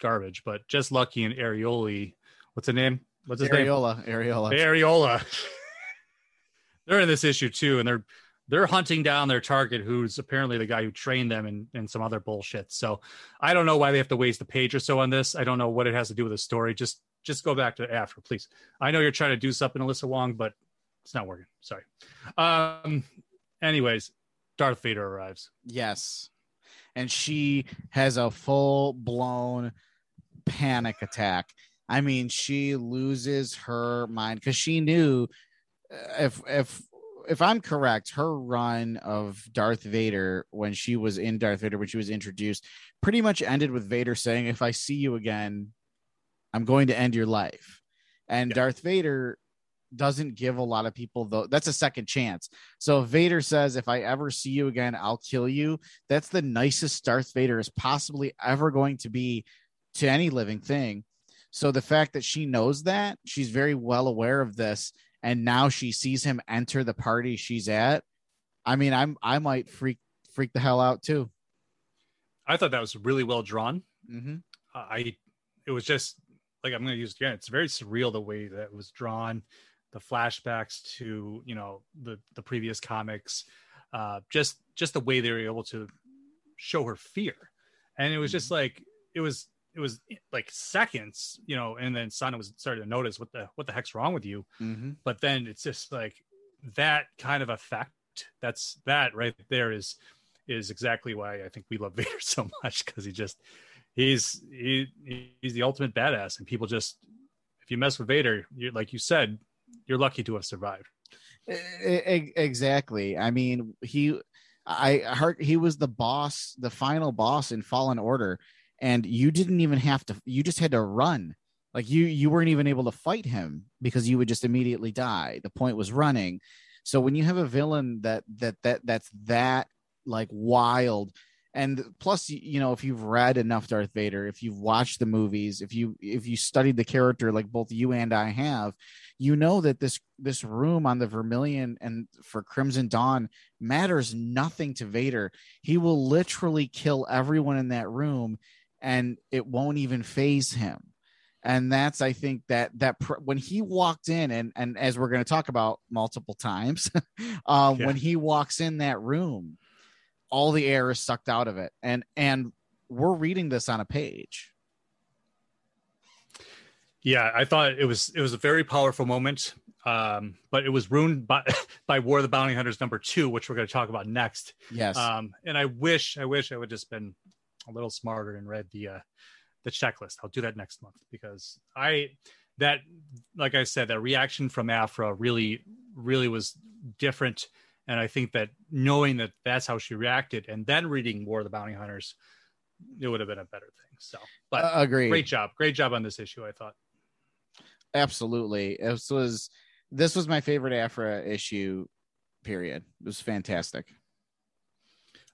Speaker 1: garbage, but just Lucky and Arioli. What's the name? What's his name?
Speaker 2: Areola, Areola.
Speaker 1: Areola. they're in this issue too, and they're they're hunting down their target, who's apparently the guy who trained them and in some other bullshit. So I don't know why they have to waste a page or so on this. I don't know what it has to do with the story. Just just go back to Aphra, please. I know you're trying to do something, Alyssa Wong, but it's not working. Sorry. Um. Anyways, Darth Vader arrives.
Speaker 2: Yes. And she has a full blown panic attack. I mean, she loses her mind because she knew uh, if if if I'm correct, her run of Darth Vader when she was in Darth Vader when she was introduced pretty much ended with Vader saying, "If I see you again, I'm going to end your life." And
Speaker 1: Yeah.
Speaker 2: Darth Vader doesn't give a lot of people though that's a second chance. So if Vader says, "If I ever see you again, I'll kill you," that's the nicest Darth Vader is possibly ever going to be to any living thing. So the fact that she knows that, she's very well aware of this, and now she sees him enter the party she's at. I mean, I'm I might freak freak the hell out too.
Speaker 1: I thought that was really well drawn.
Speaker 2: Mm-hmm.
Speaker 1: uh, I it was just like I'm going to use it again. It's very surreal the way that it was drawn, the flashbacks to you know the the previous comics, uh, just just the way they were able to show her fear, and it was just like it was it was like seconds, you know, and then Sana was starting to notice what the what the heck's wrong with you,
Speaker 2: Mm-hmm.
Speaker 1: but then it's just like that kind of effect. That's that right there is is exactly why I think we love Vader so much because he just he's he, he's the ultimate badass and people just if you mess with Vader you're like you said you're lucky to have survived
Speaker 2: Exactly. I mean, he, I heard he was the boss, the final boss in Fallen Order, and you didn't even have to. You just had to run. Like you, you weren't even able to fight him because you would just immediately die. The point was running. So when you have a villain that that that that's that like wild, and plus you know if you've read enough darth vader if you've watched the movies if you if you studied the character like both you and i have you know that this this room on the vermilion and for crimson dawn matters nothing to vader he will literally kill everyone in that room and it won't even phase him and that's i think that that pr- when he walked in and and as we're going to talk about multiple times uh,
Speaker 1: Yeah.
Speaker 2: when he walks in that room all the air is sucked out of it and and we're reading this on a page
Speaker 1: Yeah, I thought it was it was a very powerful moment, um, but it was ruined by by War of the Bounty Hunters number two, which we're going to talk about next.
Speaker 2: yes
Speaker 1: Um, and I wish I wish I would just been a little smarter and read the uh, the checklist. I'll do that next month because I that like I said that reaction from Aphra really really was different, and I think that knowing that that's how she reacted, and then reading War of the Bounty Hunters, it would have been a better thing. So, but
Speaker 2: uh, agreed
Speaker 1: great job, great job on this issue. I thought.
Speaker 2: absolutely this was this was my favorite aphra issue period it was fantastic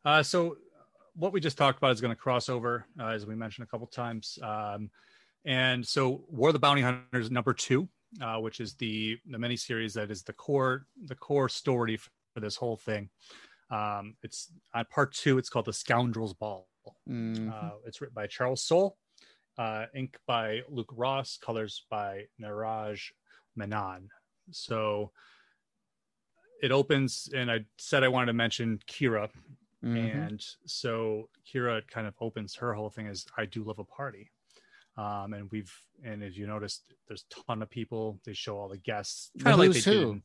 Speaker 1: Uh, so what we just talked about is going to cross over, uh, as we mentioned a couple times. Um, and so War of the Bounty Hunters number two, uh, which is the the miniseries that is the core the core story for this whole thing. Um, it's on part two. It's called the Scoundrels Ball.
Speaker 2: Mhm.
Speaker 1: Uh, it's written by Charles Soule, uh, ink by Luke Ross, colors by Neeraj Menon. So it opens, and I said I wanted to mention Qi'ra,
Speaker 2: Mhm.
Speaker 1: and so Qi'ra kind of opens her whole thing as I do love a party. Um, and we've and as you noticed, there's a ton of people. They show all the guests, kind of like they did
Speaker 2: who.
Speaker 1: in-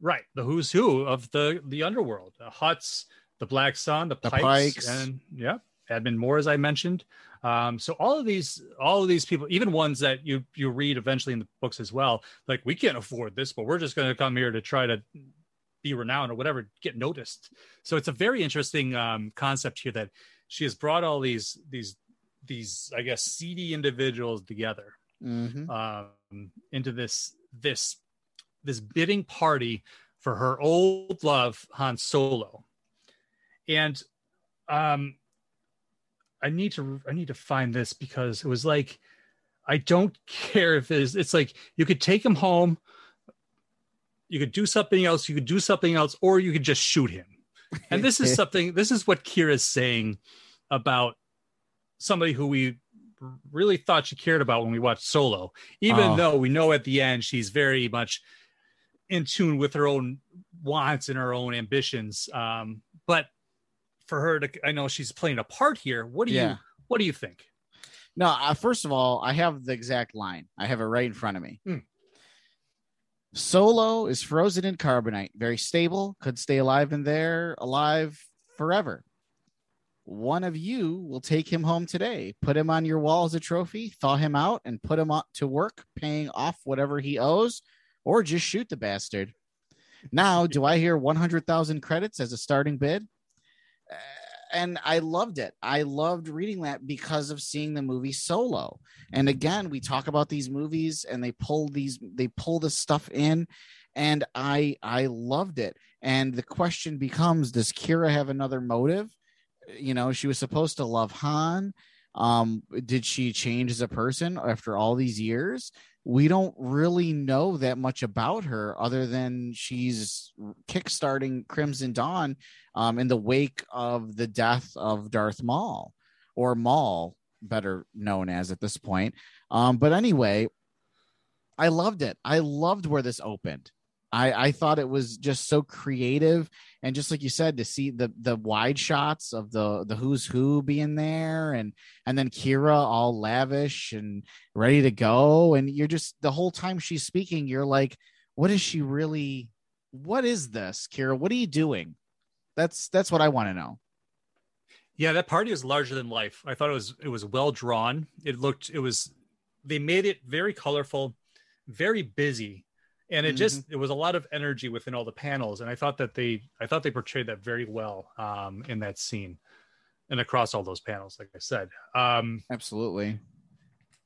Speaker 1: right? The who's who of the the underworld, the Hutts, the Black Sun, the,
Speaker 2: The
Speaker 1: Pikes,
Speaker 2: Pikes.
Speaker 1: and yeah, Admin Moore, as I mentioned. Um, so all of these, all of these people, even ones that you you read eventually in the books as well, like we can't afford this, but we're just going to come here to try to be renowned or whatever, get noticed. So it's a very interesting um, concept here that she has brought all these these these I guess seedy individuals together
Speaker 2: Mhm.
Speaker 1: um, into this this this bidding party for her old love Han Solo, and um, I need to I need to find this because it was like I don't care if it's it's like you could take him home, you could do something else, you could do something else, or you could just shoot him. And this is something. This is what Qi'ra's saying about somebody who we really thought she cared about when we watched Solo, even
Speaker 2: Oh.
Speaker 1: though we know at the end she's very much in tune with her own wants and her own ambitions. Um, but for her to, I know she's playing a part here. What do
Speaker 2: Yeah.
Speaker 1: you, what do you think?
Speaker 2: No, uh, first of all, I have the exact line. I have it right in front of me.
Speaker 1: Hmm.
Speaker 2: Solo is frozen in carbonite, very stable, could stay alive in there, alive forever. One of you will take him home today, put him on your wall as a trophy, thaw him out, and put him to work, paying off whatever he owes, or just shoot the bastard. Now, do I hear 100,000 credits as a starting bid? Uh, and I loved it. I loved reading that because of seeing the movie Solo. And again, we talk about these movies and they pull these they pull this stuff in and I I loved it. And the question becomes does Qi'ra have another motive? You know, she was supposed to love Han. Um did she change as a person after all these years? We don't really know that much about her other than she's kickstarting Crimson Dawn um, in the wake of the death of Darth Maul or Maul, better known as at this point. Um, but anyway, I loved it. I loved where this opened. I, I thought it was just so creative and just like you said to see the the wide shots of the the who's who being there and and then Qi'ra all lavish and ready to go and you're just the whole time she's speaking you're like what is she really what is this Qi'ra what are you doing that's that's what I want to know.
Speaker 1: Yeah, that party was larger than life. I thought it was it was well drawn. It looked it was they made it very colorful, very busy, and it just it was a lot of energy within all the panels. And I thought that they I thought they portrayed that very well um, in that scene and across all those panels. Like I said, um,
Speaker 2: Absolutely.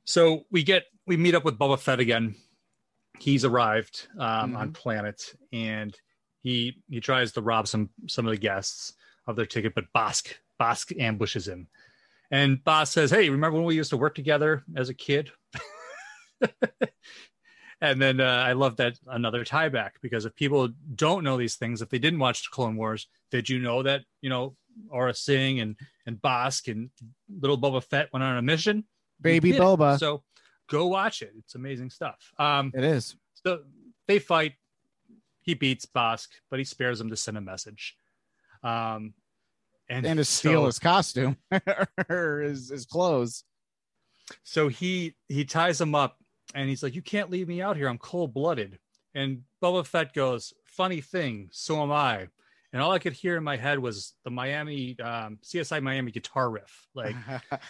Speaker 1: so we get we meet up with Boba Fett again. He's arrived um, on planet and he he tries to rob some some of the guests of their ticket, but Bossk Bossk ambushes him. And Bossk says, Hey, remember when we used to work together as a kid? and then uh, I love that another tie back because if people don't know these things, if they didn't watch the Clone Wars, did you know that, you know, Aurra Sing and, and Bossk and little Boba Fett went on a mission?
Speaker 2: Baby
Speaker 1: did it.
Speaker 2: Boba.
Speaker 1: So go watch it. It's amazing stuff. Um,
Speaker 2: It is.
Speaker 1: so they fight. He beats Bossk, but he spares him to send a message. Um, and
Speaker 2: And to steal
Speaker 1: so-
Speaker 2: his costume or his, his clothes.
Speaker 1: so he he ties him up and he's like, "You can't leave me out here. I'm cold blooded." And Boba Fett goes, "Funny thing, so am I." And all I could hear in my head was the Miami um, CSI Miami guitar riff. Like, like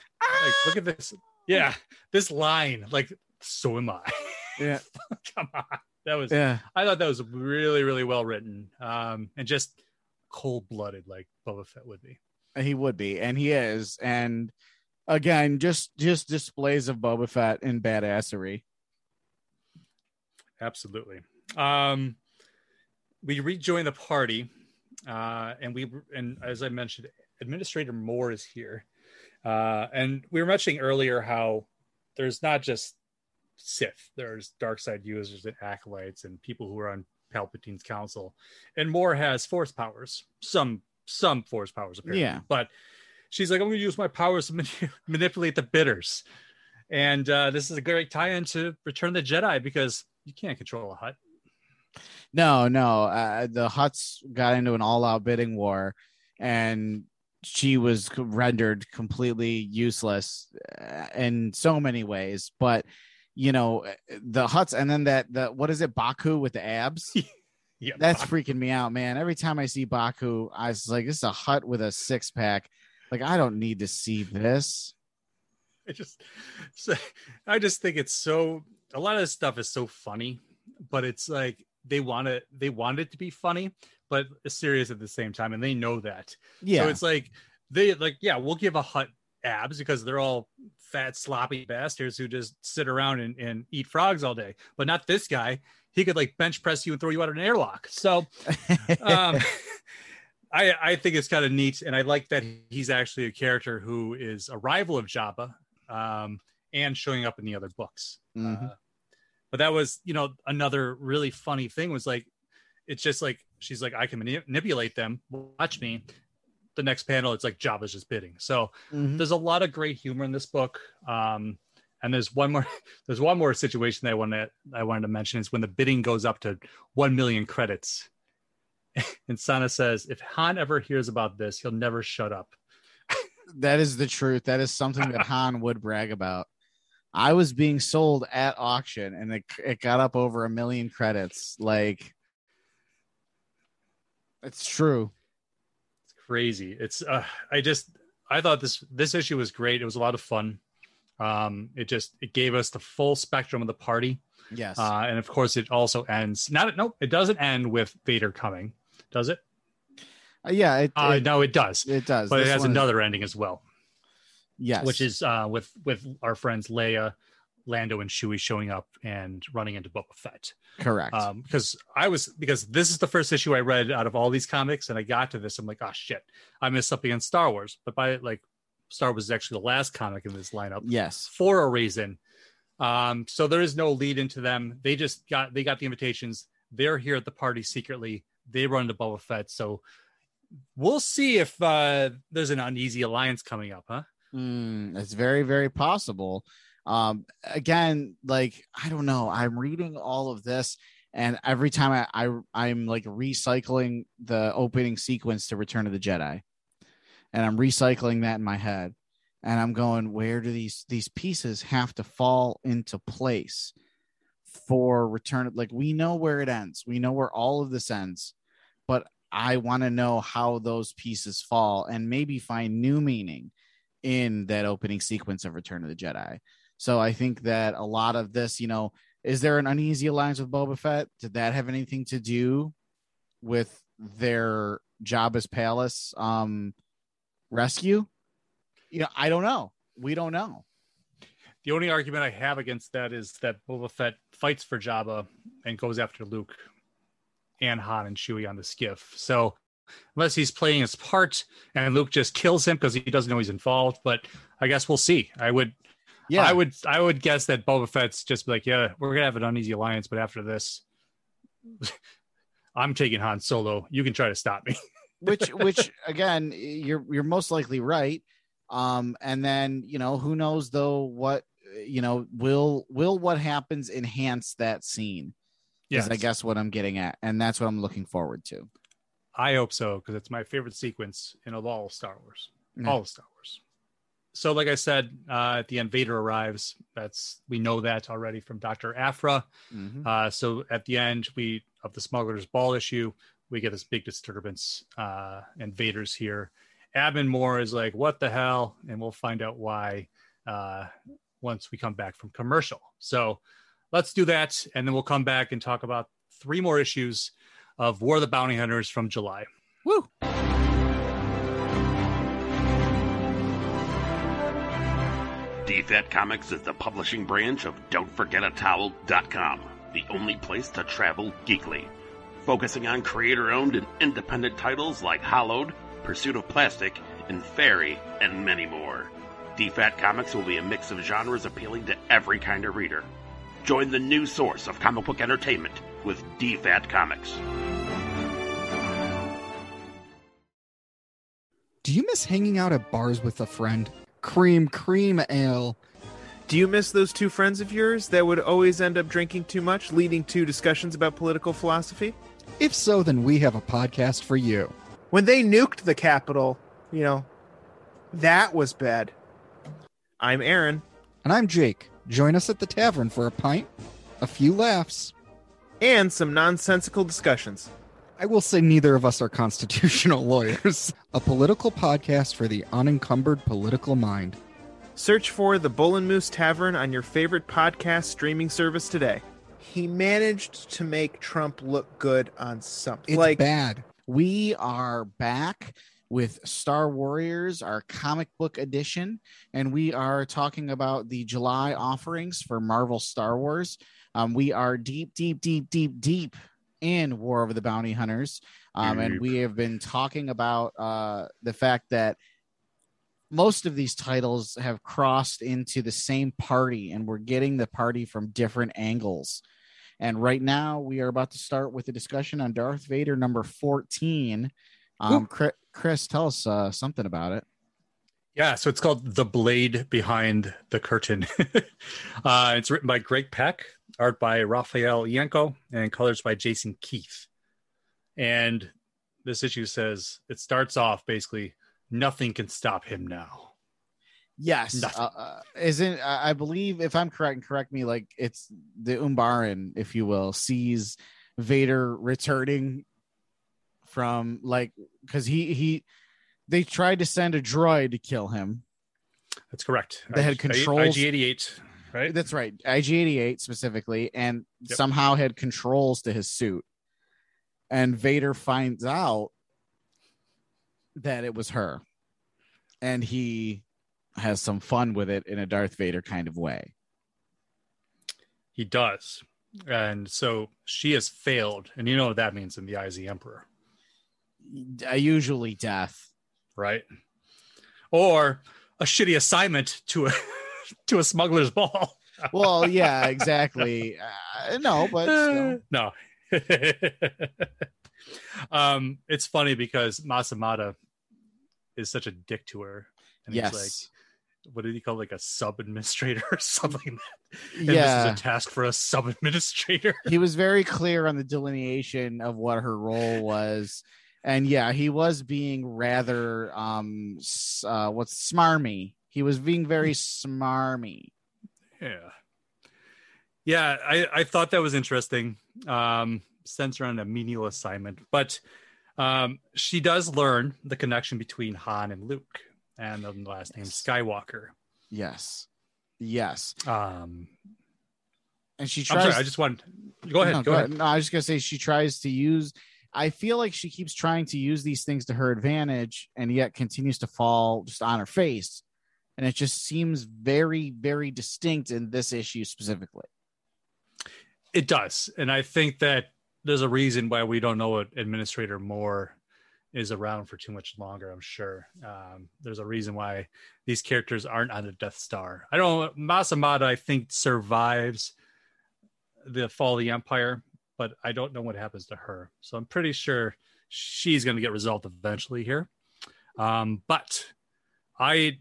Speaker 1: look at this. Yeah, this line. Like, so am I.
Speaker 2: Yeah.
Speaker 1: Come on. That was.
Speaker 2: yeah.
Speaker 1: I thought that was really, really well written, um, and just cold blooded, like Boba Fett would be.
Speaker 2: And he would be, and he is. And again, just just displays of Boba Fett in badassery.
Speaker 1: Absolutely. Um, we rejoin the party, uh, and we and as I mentioned, Administrator Moore is here, uh, and we were mentioning earlier how there's not just Sith, there's dark side users and acolytes and people who are on Palpatine's council, and Moore has Force powers, some some Force powers apparently,
Speaker 2: Yeah.
Speaker 1: but she's like, I'm going to use my powers to mani- manipulate the bitters. And uh, this is a great tie-in to Return the Jedi because you can't control a Hutt.
Speaker 2: No, no. Uh, the Hutts got into an all-out bidding war, and she was rendered completely useless uh, in so many ways. But you know, the Hutts, and then that the what is it, Baku with the abs?
Speaker 1: Yeah,
Speaker 2: That's freaking me out, man. Every time I see Baku, I was like, this is a hut with a six pack. Like, I don't need to see this.
Speaker 1: I just, so, I just think it's so. A lot of this stuff is so funny, but it's like they want it. They want it to be funny, but serious at the same time, and they know that.
Speaker 2: Yeah.
Speaker 1: So it's like they like, yeah, we'll give a Hutt abs because they're all fat, sloppy bastards who just sit around and, and eat frogs all day. But not this guy. He could like bench press you and throw you out of an airlock. So um, I I think it's kind of neat, and I like that he's actually a character who is a rival of Jabba, um, and showing up in the other books.
Speaker 2: Mhm.
Speaker 1: Uh, but that was, you know, another really funny thing was like, it's just like she's like, I can manipulate them. Watch me. The next panel, it's like Jabba's just bidding. So
Speaker 2: Mhm.
Speaker 1: there's a lot of great humor in this book. Um, and there's one more, there's one more situation that I wanted, I wanted to mention is when the bidding goes up to one million credits. And Sana says, if Han ever hears about this, he'll never shut up.
Speaker 2: that is the truth. That is something that Han would brag about. I was being sold at auction and it, it got up over a million credits. Like, it's true.
Speaker 1: It's crazy. It's uh, I just I thought this this issue was great. It was a lot of fun. Um, it just it gave us the full spectrum of the party.
Speaker 2: Yes.
Speaker 1: Uh, and of course, it also ends. Not no, it doesn't end with Vader coming, does it?
Speaker 2: Uh, yeah, it,
Speaker 1: Uh,
Speaker 2: it,
Speaker 1: no, it does.
Speaker 2: it does.
Speaker 1: But it has another ending as well,
Speaker 2: Yes.
Speaker 1: which is uh, with with our friends Leia, Lando, and Chewie showing up and running into Boba Fett.
Speaker 2: correct.
Speaker 1: Um, because I was because this is the first issue I read out of all these comics, and I got to this, I'm like, oh shit, I missed something on Star Wars. But by like, Star Wars is actually the last comic in this lineup
Speaker 2: yes.
Speaker 1: for a reason. Um, so there is no lead into them. They just got they got the invitations. They're here at the party secretly. They run into Boba Fett. So we'll see if uh, there's an uneasy alliance coming up, huh?
Speaker 2: Mm, it's very, very possible. Um, again, like I don't know. I'm reading all of this, and every time I, I I'm like recycling the opening sequence to Return of the Jedi, and I'm recycling that in my head, and I'm going, where do these these pieces have to fall into place for Return? Like we know where it ends, we know where all of this ends, but I want to know how those pieces fall and maybe find new meaning in that opening sequence of Return of the Jedi. So I think that a lot of this, you know, is there an uneasy alliance with Boba Fett? Did that have anything to do with their Jabba's palace um rescue? You know, I don't know. We don't know.
Speaker 1: The only argument I have against that is that Boba Fett fights for Jabba and goes after Luke and Han and Chewie on the skiff. So unless he's playing his part and Luke just kills him because he doesn't know he's involved. But I guess we'll see. I would,
Speaker 2: Yeah,
Speaker 1: I would, I would guess that Boba Fett's just like, yeah, we're gonna have an uneasy alliance, but after this, I'm taking Han Solo. You can try to stop me.
Speaker 2: which which again you're you're most likely right um and then you know who knows though what you know will will what happens enhance that scene
Speaker 1: Yes.
Speaker 2: is i guess what i'm getting at and that's what i'm looking forward to
Speaker 1: I hope so because it's my favorite sequence in all of Star Wars.
Speaker 2: Yeah.
Speaker 1: All of Star Wars. So, like I said, uh, at the end, Vader arrives. That's we know that already from Doctor Aphra.
Speaker 2: Mhm.
Speaker 1: Uh, so at the end, we of the Smuggler's Ball issue, we get this big disturbance, uh, and Vader's here. Abin Moore is like, "What the hell?" And we'll find out why uh, once we come back from commercial. So let's do that, and then we'll come back and talk about three more issues of War of the Bounty Hunters from July.
Speaker 2: Woo!
Speaker 9: DFAT Comics is the publishing branch of Don'tForgetATowel.com, the only place to travel geekly. Focusing on creator owned and independent titles like Hollowed, Pursuit of Plastic, and Fairy, and many more. DFAT Comics will be a mix of genres appealing to every kind of reader. Join the new source of comic book entertainment with DFAT Comics.
Speaker 4: Do you miss hanging out at bars with a friend? Cream, cream ale.
Speaker 10: Do you miss those two friends of yours that would always end up drinking too much, leading to discussions about political philosophy?
Speaker 4: If so, then we have a podcast for you.
Speaker 10: When they nuked the Capitol, you know, that was bad. I'm Aaron,
Speaker 4: And I'm Jake. Join us at the tavern for a pint, a few laughs.
Speaker 10: And some nonsensical discussions.
Speaker 4: I will say neither of us are constitutional lawyers. A political podcast for the unencumbered political mind.
Speaker 10: Search for the Bull and Moose Tavern on your favorite podcast streaming service today. He managed to make Trump look good on something.
Speaker 4: It's
Speaker 10: like
Speaker 4: bad.
Speaker 2: we are back with Star Warriors, our comic book edition, and we are talking about the July offerings for Marvel Star Wars. Um, we are deep, deep, deep, deep, deep in War of the Bounty Hunters, um, and we have been talking about uh, the fact that most of these titles have crossed into the same party, and we're getting the party from different angles. And right now, we are about to start with a discussion on Darth Vader number 14. Um, Chris, Chris, tell us uh, something about it.
Speaker 1: Yeah, so it's called The Blade Behind the Curtain. uh, it's written by Greg Pak, art by Raffaele Ienco, and colors by Jason Keith. And this issue says it starts off basically nothing can stop him now.
Speaker 2: Yes, uh, uh, isn't I I believe if I'm correct and correct me, like it's the Umbaran, if you will, sees Vader returning from like because he he they tried to send a droid to kill him.
Speaker 1: That's correct.
Speaker 2: They had controls-
Speaker 1: IG88, right?
Speaker 2: That's right, IG88 specifically, and
Speaker 1: Yep.
Speaker 2: somehow had controls to his suit. And Vader finds out that it was her, and he has some fun with it in a Darth Vader kind of way.
Speaker 1: He does. And so she has failed. And you know what that means in the eyes of the Emperor,
Speaker 2: Uh, usually death.
Speaker 1: right? Or a shitty assignment to a to a smuggler's ball.
Speaker 2: Well, yeah, exactly. Uh, no, but still.
Speaker 1: no. um, it's funny because Mas Amedda is such a dick to her, and he's
Speaker 2: yes,
Speaker 1: like, what did he call like a sub administrator or something? And
Speaker 2: yeah.
Speaker 1: this is a task for a sub administrator.
Speaker 2: he was very clear on the delineation of what her role was, and yeah, he was being rather um, uh, what's smarmy. He was being very smarmy.
Speaker 1: Yeah. Yeah, I, I thought that was interesting. Um, censor on a menial assignment, but um, she does learn the connection between Han and Luke, and the last name Skywalker.
Speaker 2: Yes, yes,
Speaker 1: Um,
Speaker 2: and she
Speaker 1: I'm
Speaker 2: tries.
Speaker 1: sorry, I just want go ahead.
Speaker 2: No,
Speaker 1: go ahead.
Speaker 2: No, I was just gonna say she tries to use. I feel like she keeps trying to use these things to her advantage, and yet continues to fall just on her face, and it just seems very, very distinct in this issue specifically.
Speaker 1: It does, and I think that there's a reason why we don't know what Administrator Moore is around for too much longer. I'm sure um, there's a reason why these characters aren't on the Death Star. I don't. Mas Amedda, I think, survives the fall of the Empire, but I don't know what happens to her. So I'm pretty sure she's going to get resolved eventually here. Um, but I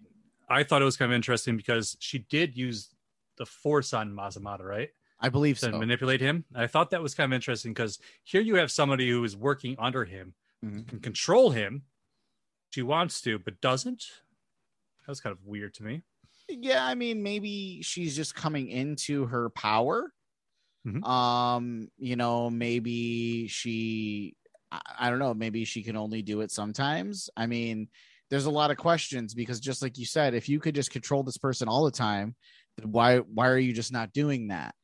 Speaker 1: I thought it was kind of interesting because she did use the Force on Mas Amedda, right?
Speaker 2: I believe
Speaker 1: to
Speaker 2: so.
Speaker 1: manipulate him. I thought that was kind of interesting because here you have somebody who is working under him,
Speaker 2: Mhm.
Speaker 1: can control him. She wants to, but doesn't. That was kind of weird to me.
Speaker 2: Yeah, I mean, maybe she's just coming into her power.
Speaker 1: Mhm.
Speaker 2: Um, you know, maybe she, I, I don't know, maybe she can only do it sometimes. I mean, there's a lot of questions because just like you said, if you could just control this person all the time, why why are you just not doing that?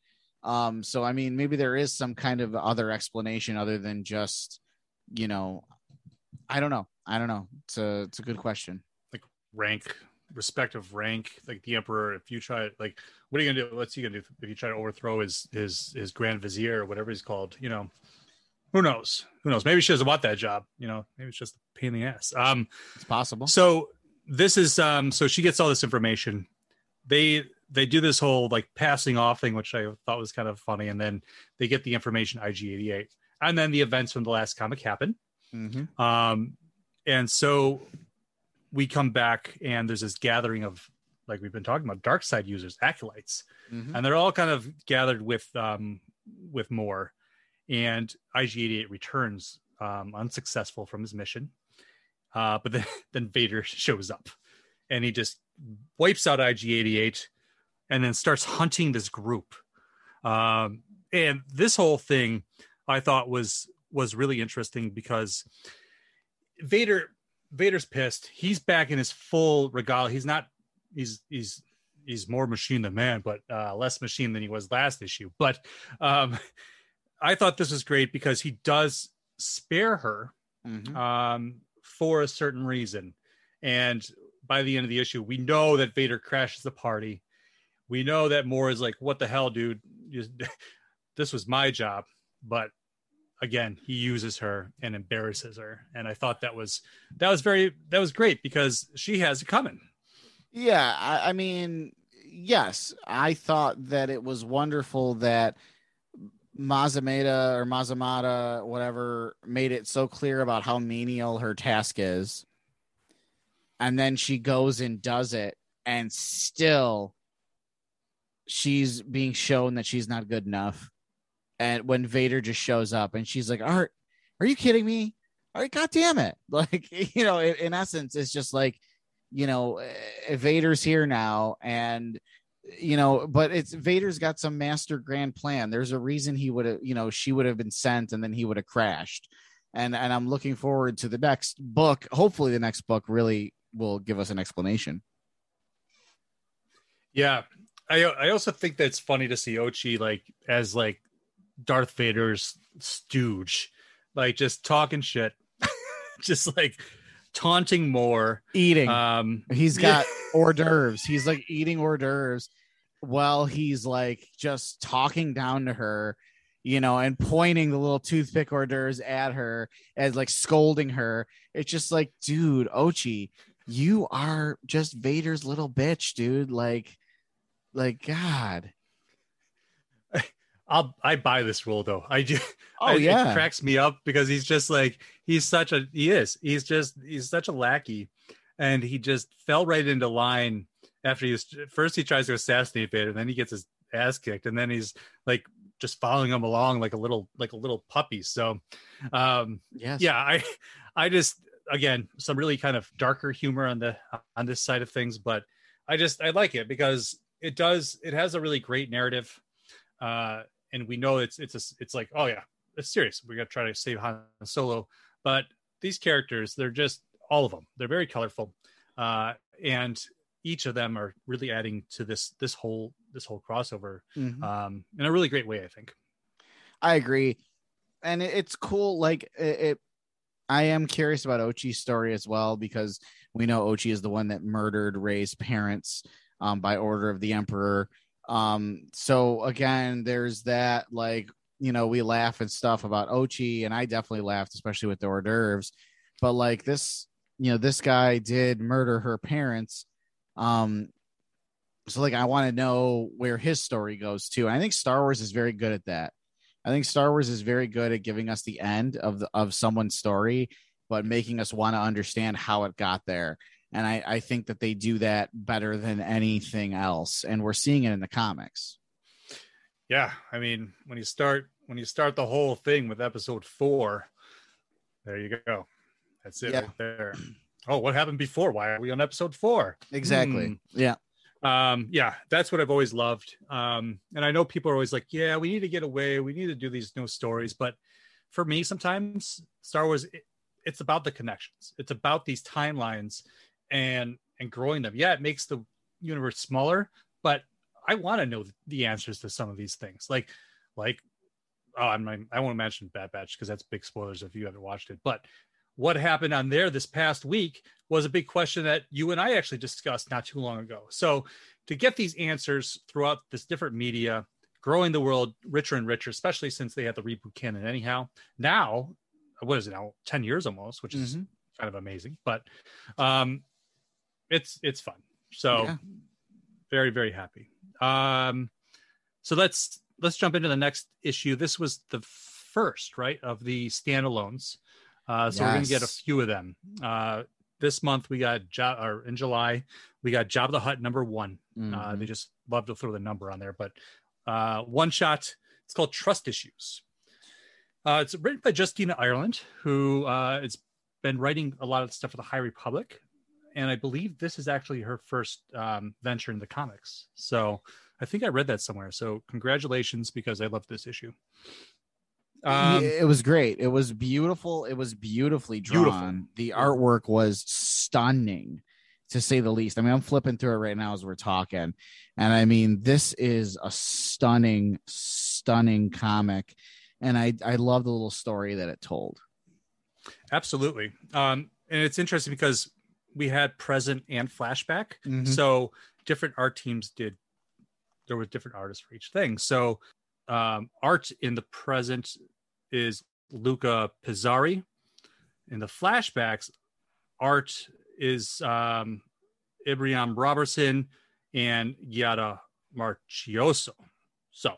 Speaker 2: Um, so I mean, maybe there is some kind of other explanation other than just, you know, I don't know. I don't know. It's a it's a good question.
Speaker 1: Like rank, respective rank, like the emperor. If you try, like, what are you gonna do? What's he gonna do if you try to overthrow his his his grand vizier or whatever he's called? You know, who knows? Who knows? Maybe she doesn't want that job. You know, maybe it's just pain in the ass. Um,
Speaker 2: It's possible.
Speaker 1: So this is um so she gets all this information. They they do this whole like passing off thing, which I thought was kind of funny, and then they get the information IG88, and then the events from the last comic happen.
Speaker 2: Mm-hmm.
Speaker 1: Um, and so we come back, and there's this gathering of like we've been talking about dark side users, acolytes,
Speaker 2: Mhm.
Speaker 1: and they're all kind of gathered with um with Moore, and IG88 returns um, unsuccessful from his mission. Uh, but then, then Vader shows up and he just wipes out IG88 and then starts hunting this group. Um, and this whole thing I thought was was really interesting because Vader Vader's pissed. He's back in his full regalia. He's not he's he's he's more machine than man, but uh, less machine than he was last issue. But um, I thought this was great because he does spare her
Speaker 2: Mhm.
Speaker 1: um, for a certain reason. And by the end of the issue, we know that Vader crashes the party. We know that Moore is like, "What the hell, dude? This was my job." But again, he uses her and embarrasses her, and I thought that was that was very that was great because she has it coming.
Speaker 2: Yeah, I, I mean, yes, I thought that it was wonderful that Mazameda or Mazamata, whatever, made it so clear about how menial her task is. And then she goes and does it, and still she's being shown that she's not good enough. And when Vader just shows up and she's like, Art, are you kidding me? All right, God damn it. Like, you know, in, in essence, it's just like, you know, eh, Vader's here now, and you know, but it's Vader's got some master grand plan. There's a reason he would have, you know, she would have been sent, and then he would have crashed. And and I'm looking forward to the next book. Hopefully, the next book really will give us an explanation.
Speaker 1: Yeah, I I also think that's funny to see Ochi like as like Darth Vader's stooge, like just talking shit, just like taunting Moore,
Speaker 2: Eating.
Speaker 1: Um,
Speaker 2: He's got hors d'oeuvres. He's like eating hors d'oeuvres while he's like just talking down to her, you know, and pointing the little toothpick hors d'oeuvres at her as like scolding her. It's just like, dude, Ochi, you are just Vader's little bitch, dude. Like, like God.
Speaker 1: I'll I buy this rule though. I do.
Speaker 2: Oh,
Speaker 1: I-
Speaker 2: yeah.
Speaker 1: it cracks me up because he's just like he's such a he is he's just he's such a lackey, and he just fell right into line after he was first he tries to assassinate Vader, then he gets his ass kicked, and then he's like just following him along like a little like a little puppy. So, um,
Speaker 2: Yes.
Speaker 1: yeah, I I just again some really kind of darker humor on the on this side of things, but I just I like it because it does it has a really great narrative, uh, and we know it's it's a, it's like oh yeah it's serious we're gonna try to save Han Solo, but these characters they're just all of them they're very colorful, uh, and each of them are really adding to this this whole this whole crossover
Speaker 2: Mhm.
Speaker 1: um, in a really great way I think.
Speaker 2: I agree, and it, it's cool. Like it, it, I am curious about Ochi's story as well because we know Ochi is the one that murdered Rey's parents um, by order of the Emperor. Um, so again, there's that. Like you know, we laugh and stuff about Ochi, and I definitely laughed, especially with the hors d'oeuvres. but like this, you know, this guy did murder her parents. Um, so like I want to know where his story goes to. And I think Star Wars is very good at that. I think Star Wars is very good at giving us the end of the, of someone's story, but making us want to understand how it got there. And I, I think that they do that better than anything else. And we're seeing it in the comics.
Speaker 1: Yeah, I mean, when you start when you start the whole thing with episode four, there you go. That's it
Speaker 2: Yeah.
Speaker 1: right there. Oh, what happened before? Why are we on episode four?
Speaker 2: Exactly.
Speaker 1: Hmm.
Speaker 2: Yeah.
Speaker 1: um yeah that's what i've always loved um and i know people are always like yeah we need to get away we need to do these new stories but for me sometimes star wars it, it's about the connections it's about these timelines and and growing them yeah it makes the universe smaller but i want to know the answers to some of these things like like oh i'm i won't mention bad batch because that's big spoilers if you haven't watched it but what happened on there this past week was a big question that you and I actually discussed not too long ago. So, to get these answers throughout this different media, growing the world richer and richer, especially since they had the reboot canon anyhow. Now, what is it now? 10 years almost, which is
Speaker 2: Mhm.
Speaker 1: kind of amazing, but um it's it's fun. So
Speaker 2: Yeah.
Speaker 1: very, very happy. Um so let's let's jump into the next issue. This was the first, right, of the standalones. Uh, so we're gonna get a few of them. Uh, this month we got job or in July we got Jabba the Hutt number one. Uh,
Speaker 2: Mhm.
Speaker 1: they just love to throw the number on there, but uh, one shot. It's called Trust Issues. Uh, it's written by Justina Ireland, who uh, has been writing a lot of stuff for the High Republic, and I believe this is actually her first um, venture in the comics. So I think I read that somewhere. So congratulations, because I love this issue. Um,
Speaker 2: it was great. It was beautiful. It was beautifully drawn.
Speaker 1: Beautiful.
Speaker 2: The artwork was stunning, to say the least. I mean, I'm flipping through it right now as we're talking, and I mean, this is a stunning, stunning comic, and I I love the little story that it told.
Speaker 1: Absolutely. Um, and it's interesting because we had present and flashback.
Speaker 2: Mhm.
Speaker 1: So different art teams did, there were different artists for each thing. So um, art in the present is Luca Pizzari. In the flashbacks, art is um, Ibraim Roberson and Giada Marchisio. So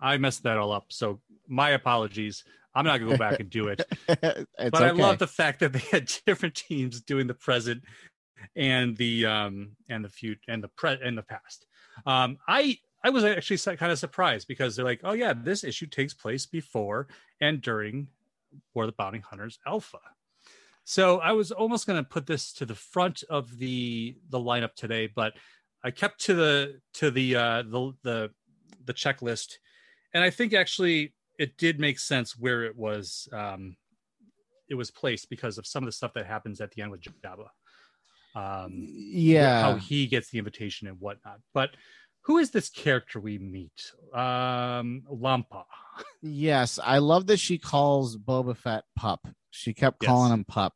Speaker 1: I messed that all up. So my apologies. I'm not going to go back and do it but I love the fact that they had different teams doing the present and the um and the future and the pre and the past. Um, I I was actually kind of surprised because they're like, oh yeah, this issue takes place before and during War of the Bounty Hunters Alpha. So I was almost going to put this to the front of the the lineup today, but I kept to the to the uh, the the the checklist, and I think actually it did make sense where it was um, it was placed because of some of the stuff that happens at the end with Jabba. Um,
Speaker 2: Yeah.
Speaker 1: how he gets the invitation and whatnot. But who is this character we meet? Um, Lampa.
Speaker 2: Yes, I love that she calls Boba Fett pup. She kept
Speaker 1: Yes.
Speaker 2: calling him pup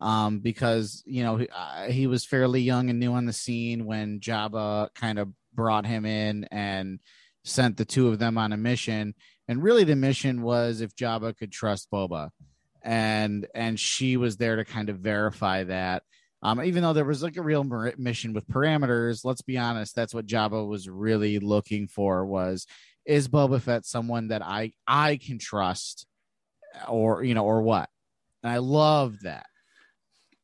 Speaker 2: um, because you know he, uh, he was fairly young and new on the scene when Jabba kind of brought him in and sent the two of them on a mission. And really, the mission was if Jabba could trust Boba, and and she was there to kind of verify that. Um, even though there was like a real mission with parameters, let's be honest, that's what Jabba was really looking for was is Boba Fett someone that I I can trust or you know or what? And I love that.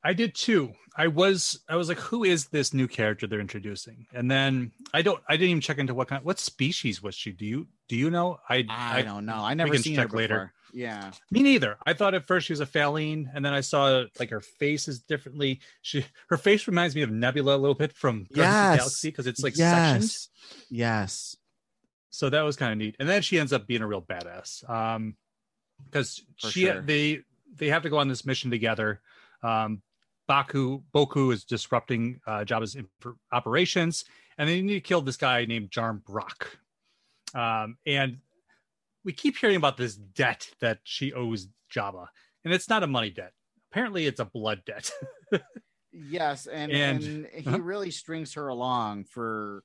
Speaker 1: I did too. I was I was like, who is this new character they're introducing? And then I don't I didn't even check into what kind what species was she? Do you do you know? I
Speaker 2: I, don't know. I never seen her
Speaker 1: check later.
Speaker 2: Yeah.
Speaker 1: Me neither. I thought at first she was a Faline, and then I saw like her face is differently. She her face reminds me of Nebula a little bit from Guardians of the
Speaker 2: Yes.
Speaker 1: Galaxy because it's like sectioned.
Speaker 2: yes. Yes.
Speaker 1: so that was kind of neat and then she ends up being a real badass um because she
Speaker 2: sure.
Speaker 1: they they have to go on this mission together um baku boku is disrupting uh jabba's inf- operations and they need to kill this guy named jarm brock um and we keep hearing about this debt that she owes jabba and it's not a money debt apparently it's a blood debt
Speaker 2: Yes, and
Speaker 1: And-
Speaker 2: and, he
Speaker 1: Uh-huh.
Speaker 2: really strings her along for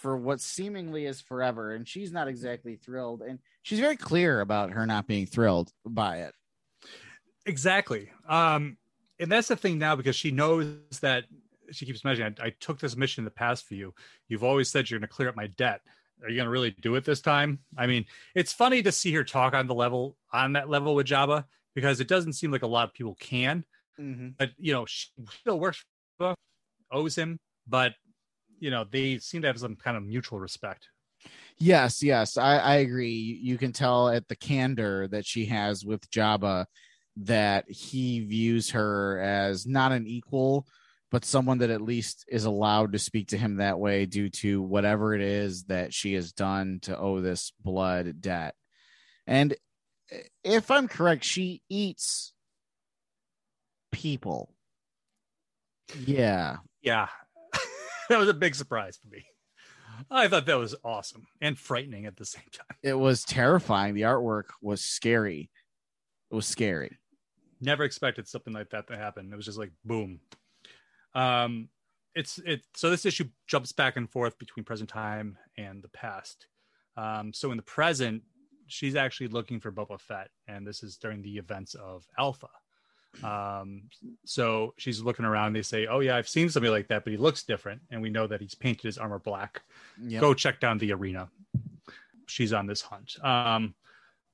Speaker 2: for what seemingly is forever, and she's not exactly thrilled, and she's very clear about her not being thrilled by it.
Speaker 1: Exactly. Um, and that's the thing now because she knows that she keeps mentioning, I, I took this mission in the past for you. You've always said you're going to clear up my debt. Are you going to really do it this time? I mean, it's funny to see her talk on the level, on that level with Jabba, because it doesn't seem like a lot of people can.
Speaker 2: Mm-hmm.
Speaker 1: But, you know, she still works for Jabba, owes him, but, you know, they seem to have some kind of mutual respect.
Speaker 2: Yes, yes, I, I agree. You, you can tell at the candor that she has with Jabba that he views her as not an equal, but someone that at least is allowed to speak to him that way due to whatever it is that she has done to owe this blood debt. And if I'm correct, she eats people. Yeah.
Speaker 1: Yeah. that was a big surprise for me. I thought that was awesome and frightening at the same time.
Speaker 2: It was terrifying. The artwork was scary. It was scary.
Speaker 1: Never expected something like that to happen. It was just like boom. Um it's it so this issue jumps back and forth between present time and the past. Um so in the present, she's actually looking for Boba Fett, and this is during the events of Alpha. Um, so she's looking around. They say, "Oh yeah, I've seen somebody like that, but he looks different." And we know that he's painted his armor black.
Speaker 2: Yep.
Speaker 1: Go check down the arena. She's on this hunt. Um,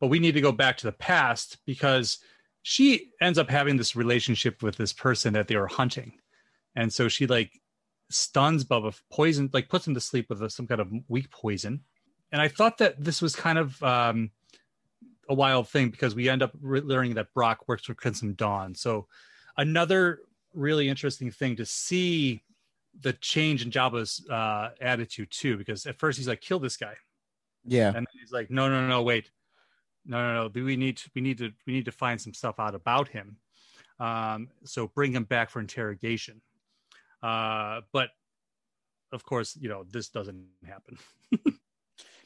Speaker 1: but we need to go back to the past because she ends up having this relationship with this person that they were hunting, and so she like stuns Bubba, poison, like puts him to sleep with some kind of weak poison. And I thought that this was kind of um, a wild thing because we end up learning that Brock works for Crimson Dawn. So another really interesting thing to see the change in Jabba's uh, attitude too, because at first he's like, "Kill this guy,"
Speaker 2: Yeah.
Speaker 1: and then he's like, "No, no, no, wait, no, no, no. We need to, we need to, we need to find some stuff out about him. Um, so bring him back for interrogation." Uh, but of course, you know this doesn't happen.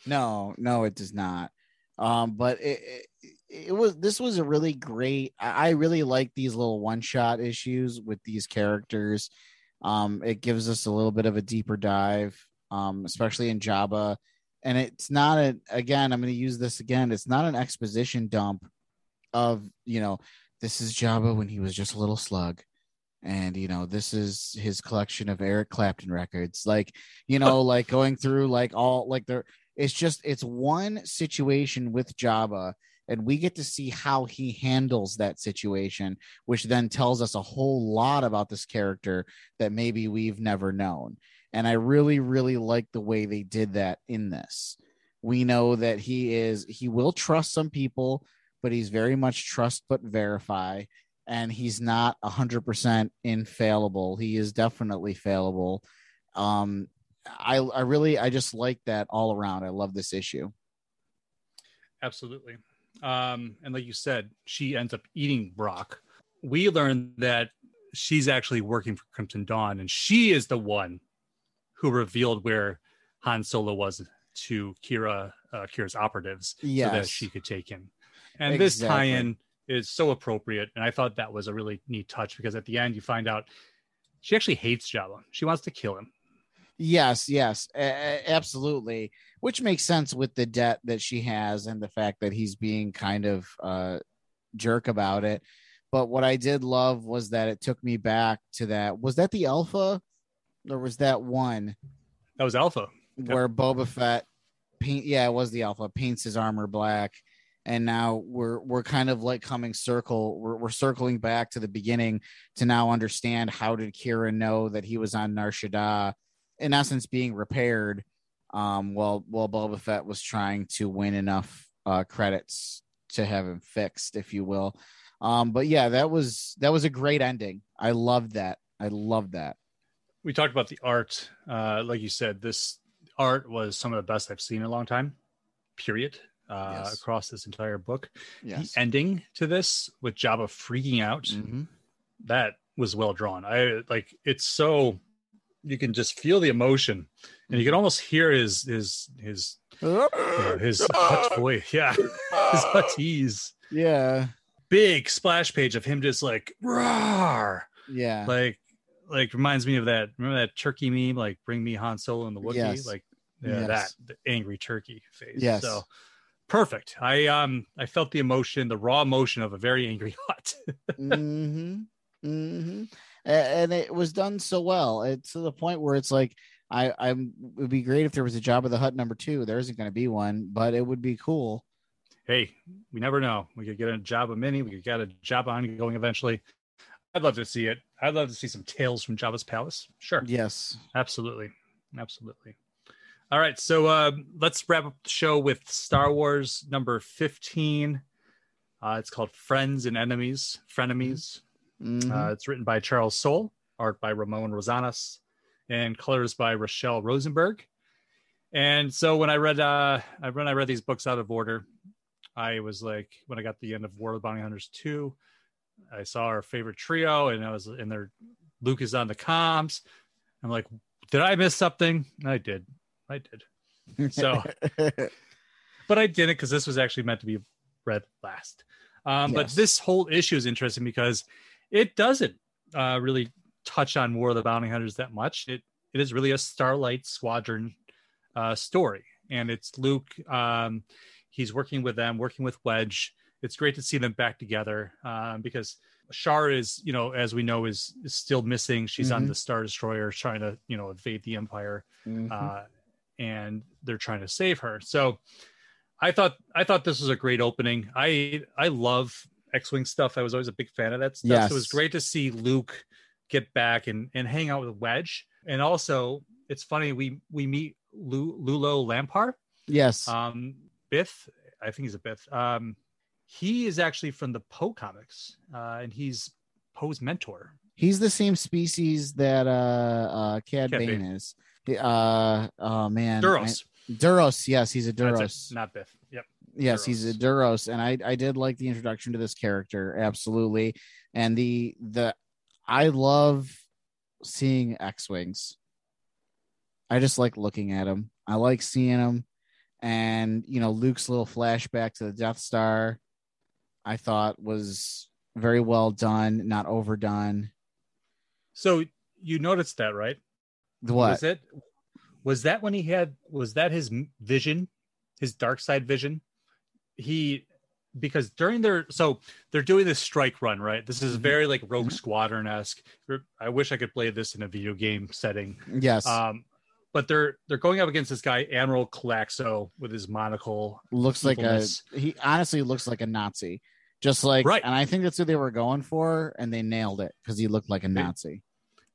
Speaker 2: No, no, it does not. Um, but it, it, it was this was a really great. I really like these little one shot issues with these characters. Um, it gives us a little bit of a deeper dive, um, especially in Jabba. And it's not a again, I'm going to use this again. It's not an exposition dump of you know, this is Jabba when he was just a little slug. And you know, this is his collection of Eric Clapton records. Like, you know, like going through like all like there it's just it's one situation with Jabba and we get to see how he handles that situation, which then tells us a whole lot about this character that maybe we've never known. And I really, really like the way they did that in this. We know that he is he will trust some people, but he's very much trust but verify. And he's not a hundred percent infallible. He is definitely fallible. Um, I I really I just like that all around. I love this issue.
Speaker 1: Absolutely. Um, and like you said, she ends up eating Brock. We learn that she's actually working for Crimson Dawn, and she is the one who revealed where Han Solo was to Qi'ra, uh, Qi'ra's operatives, yes. so that she could take him. And this tie-in is so appropriate, and I thought that was a really neat touch because at the end you find out she actually hates Jabba. She wants to kill him.
Speaker 2: Yes, yes, a- a- absolutely. Which makes sense with the debt that she has and the fact that he's being kind of uh jerk about it. But what I did love was that it took me back to that. Was that the alpha, or was that one
Speaker 1: That was Alpha.
Speaker 2: where Boba Fett paint? Yeah, it was the alpha. Paints his armor black, and now we're we're kind of like coming circle. We're we're circling back to the beginning to now understand how did Qi'ra know that he was on Nar Shaddaa, in essence being repaired, um, while while Boba Fett was trying to win enough uh, credits to have him fixed, if you will. Um, but yeah, that was that was a great ending. I loved that. I loved that.
Speaker 1: we talked about the art. Uh, like you said, this art was some of the best I've seen in a long time. Period. Uh,
Speaker 2: Yes.
Speaker 1: Across this entire book,
Speaker 2: Yes.
Speaker 1: the ending to this with Jabba freaking out
Speaker 2: Mhm.
Speaker 1: that was well drawn. I like it's so you can just feel the emotion, and you can almost hear his his his you know, his voice. Yeah, his huttese.
Speaker 2: Yeah.
Speaker 1: Big splash page of him just like roar
Speaker 2: Yeah.
Speaker 1: like like reminds me of that remember that turkey meme like bring me han solo and the wookiee
Speaker 2: Yes.
Speaker 1: like yeah
Speaker 2: Yes.
Speaker 1: that the angry turkey face
Speaker 2: Yes.
Speaker 1: so perfect. I um I felt the emotion, the raw emotion of a very angry Hutt.
Speaker 2: mm-hmm. Mm-hmm. And it was done so well. It's to the point where it's like I I'm it would be great if there was a Jabba the Hutt number two. There isn't going to be one, but it would be cool.
Speaker 1: hey, we never know. We could get a job of mini. We could get a job on going eventually. I'd love to see it. I'd love to see some tales from Jabba's palace. Sure.
Speaker 2: Yes.
Speaker 1: Absolutely. Absolutely. All right. So uh, let's wrap up the show with Star Wars number 15. Uh, it's called Friends and Enemies, Frenemies.
Speaker 2: Mhm.
Speaker 1: Uh, it's written by Charles Soule, art by Ramon Rosanas, and colors by Rachelle Rosenberg. And so when I read uh when I read these books out of order, I was like when I got the end of War of the Bounty Hunters 2, I saw our favorite trio and I was and their Luke is on the comms. I'm like, did I miss something? I did. I did. So but I didn't because this was actually meant to be read last. Um, But this whole issue is interesting because it doesn't uh, really touch on War of the Bounty Hunters that much. It it is really a Starlight Squadron uh, story, and it's Luke. Um, he's working with them, working with Wedge. It's great to see them back together um, because Shar is, you know, as we know, is, is still missing. She's on
Speaker 2: Mhm.
Speaker 1: the Star Destroyer trying to, you know, invade the Empire
Speaker 2: Mhm.
Speaker 1: uh, and they're trying to save her. So I thought I thought this was a great opening. I I love X-wing stuff. I was always a big fan of that stuff. So it was great to see Luke get back and and hang out with Wedge. And also, it's funny we we meet Lu, L'ulo L'ampar,
Speaker 2: yes.
Speaker 1: um, Bith. I think he's a Bith. Um, he is actually from the Poe comics, uh, and he's Poe's mentor.
Speaker 2: He's the same species that uh uh Cad,
Speaker 1: Cad
Speaker 2: Bane,
Speaker 1: Bane.
Speaker 2: is. Uh oh man.
Speaker 1: Duros.
Speaker 2: I- Duros, yes, he's a Duros.
Speaker 1: not Bith. Yep.
Speaker 2: yes he's a duros and i i did like the introduction to this character absolutely and the the i love seeing x-wings i just like looking at them i like seeing them and you know luke's little flashback to the death star i thought was very well done not overdone
Speaker 1: So you noticed that, right?
Speaker 2: What
Speaker 1: Was it? Was that when he had? Was that his vision, his dark side vision? He, because during their so they're doing this strike run, right? This is
Speaker 2: Mhm.
Speaker 1: very like Rogue Squadron esque. I wish I could play this in a video game setting.
Speaker 2: yes
Speaker 1: Um, but they're they're going up against this guy Admiral Calaxo with his monocle.
Speaker 2: looks like a he honestly looks like a nazi just like
Speaker 1: Right.
Speaker 2: and i think that's what they were going for and they nailed it because he looked like a nazi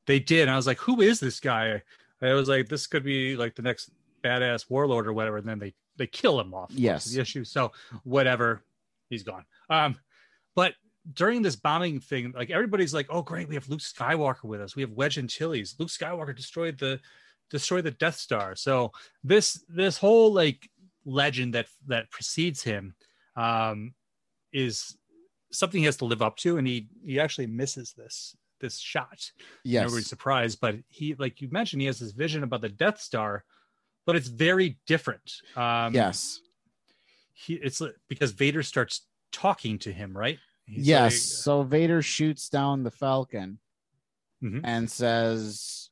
Speaker 1: They did. And I was like, who is this guy? I was like, this could be like the next badass warlord or whatever. And then they they kill him off.
Speaker 2: Yes.
Speaker 1: the issue. So whatever, he's gone. Um, but during this bombing thing, like everybody's like, oh great, we have Luke Skywalker with us. We have Wedge and Antilles. Luke Skywalker destroyed the destroyed the Death Star. So this this whole like legend that that precedes him um is something he has to live up to and he he actually misses this this shot.
Speaker 2: Yes.
Speaker 1: everybody's surprised but he like you mentioned he has this vision about the death star but it's very different. Um
Speaker 2: yes.
Speaker 1: He it's because vader starts talking to him right? He's
Speaker 2: yes.
Speaker 1: like-
Speaker 2: so vader shoots down the falcon
Speaker 1: Mhm.
Speaker 2: and says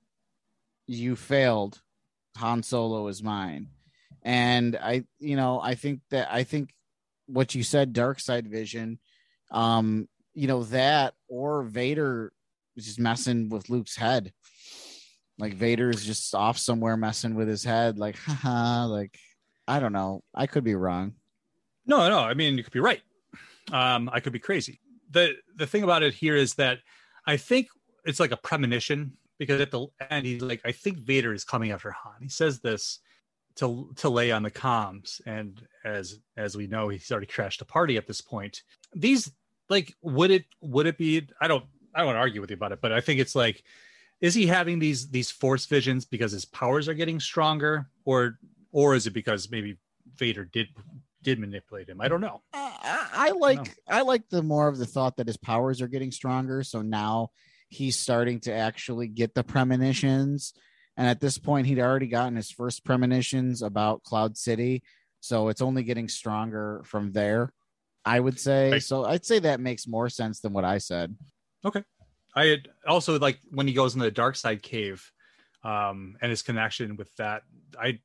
Speaker 2: you failed. Han solo is mine. And i you know i think that i think what you said dark side vision um you know that or vader is just messing with luke's head. Like vader's just off somewhere messing with his head like haha like i don't know. I could be wrong.
Speaker 1: No no i mean you could be right. Um i could be crazy. The the thing about it here is that i think it's like a premonition because at the end he's like i think vader is coming after han. He says this to to lay on the comms. And as as we know he's already crashed a party at this point. These like would it would it be i don't i don't want to argue with you about it but i think it's like is he having these these force visions because his powers are getting stronger or or is it because maybe vader did did manipulate him i don't know
Speaker 2: I, I like I like the more of the thought that his powers are getting stronger. So now he's starting to actually get the premonitions. And at this point, he'd already gotten his first premonitions about Cloud City. So it's only getting stronger from there, I would say.
Speaker 1: Right.
Speaker 2: So I'd say that makes more sense than what I said.
Speaker 1: I had also like when he goes in the dark side cave, um, and his connection with that. I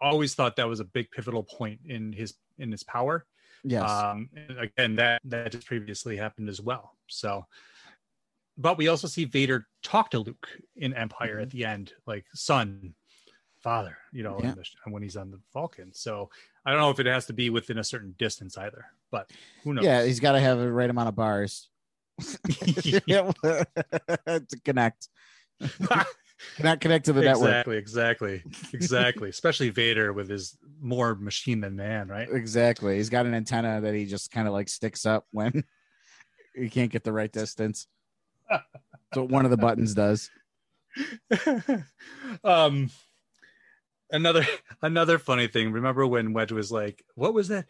Speaker 1: always thought that was a big pivotal point in his in his power.
Speaker 2: Yes.
Speaker 1: Um, and again, that that just previously happened as well. So, but we also see Vader talk to Luke in Empire at the end, like son, father, you know,
Speaker 2: Mm-hmm. Yeah.
Speaker 1: the- when he's on the Falcon. So I don't know if it has to be within a certain distance either, but who knows?
Speaker 2: yeah, he's got to have the right amount of bars to connect. connect connect to the network.
Speaker 1: exactly, exactly, exactly. Especially Vader with his more machine than man, right?
Speaker 2: Exactly. He's got an antenna that he just kind of like sticks up when he can't get the right distance. So one of the buttons does.
Speaker 1: um another another funny thing remember when wedge was like what was that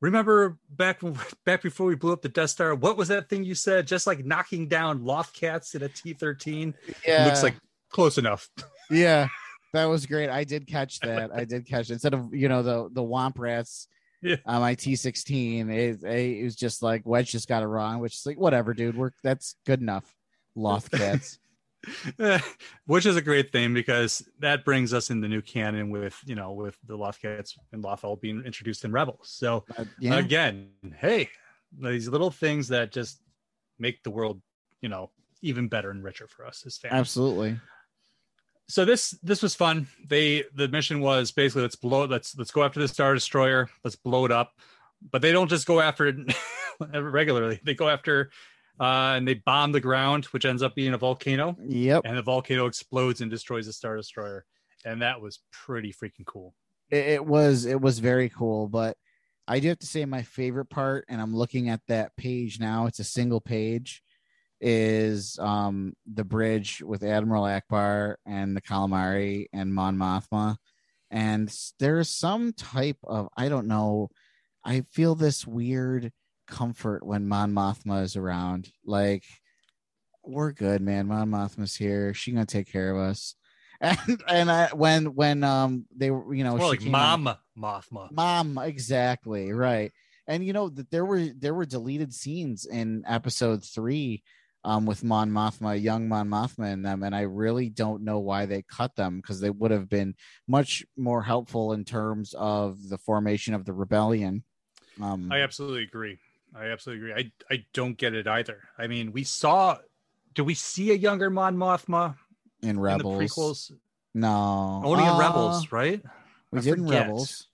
Speaker 1: remember back back before we blew up the death star what was that thing you said just like knocking down loth cats in a t13
Speaker 2: Yeah.
Speaker 1: looks like close enough
Speaker 2: Yeah. That was great. I did catch that. I did catch it. Instead of, you know, the the Womp Rats
Speaker 1: Yeah.
Speaker 2: on my T16, it, it was just like Wedge just got it wrong, which is like, whatever, dude. We're that's good enough. Loth cats.
Speaker 1: which is a great thing because that brings us in the new canon with you know with the Lothcats and lothal being introduced in rebels. So
Speaker 2: Uh, yeah.
Speaker 1: again hey these little things that just make the world you know even better and richer for us as fans.
Speaker 2: Absolutely.
Speaker 1: so this this was fun. They the mission was basically let's blow let's let's go after the star destroyer. Let's blow it up. But they don't just go after it regularly. They go after uh and they bomb the ground which ends up being a volcano.
Speaker 2: Yep.
Speaker 1: and the volcano explodes and destroys the star destroyer. And that was pretty freaking cool.
Speaker 2: It, it was it was very cool. But i do have to say my favorite part and i'm looking at that page now it's a single page is um the bridge with admiral Ackbar and the calamari and mon mothma. And there's some type of i don't know i feel this weird comfort when mon mothma is around. Like we're good man. Mon mothma's here. She gonna take care of us. And and I, when when um they were you know
Speaker 1: more like mom mothma.
Speaker 2: Mom exactly right. And you know that there were there were deleted scenes in episode three um with mon mothma young mon mothma in them and i really don't know why they cut them because they would have been much more helpful in terms of the formation of the rebellion. Um
Speaker 1: i absolutely agree i absolutely agree. I i don't get it either. I mean we saw do we see a younger mon mothma
Speaker 2: in rebels
Speaker 1: in the prequels?
Speaker 2: No.
Speaker 1: Only in
Speaker 2: Uh,
Speaker 1: rebels right?
Speaker 2: we
Speaker 1: I
Speaker 2: did in rebels.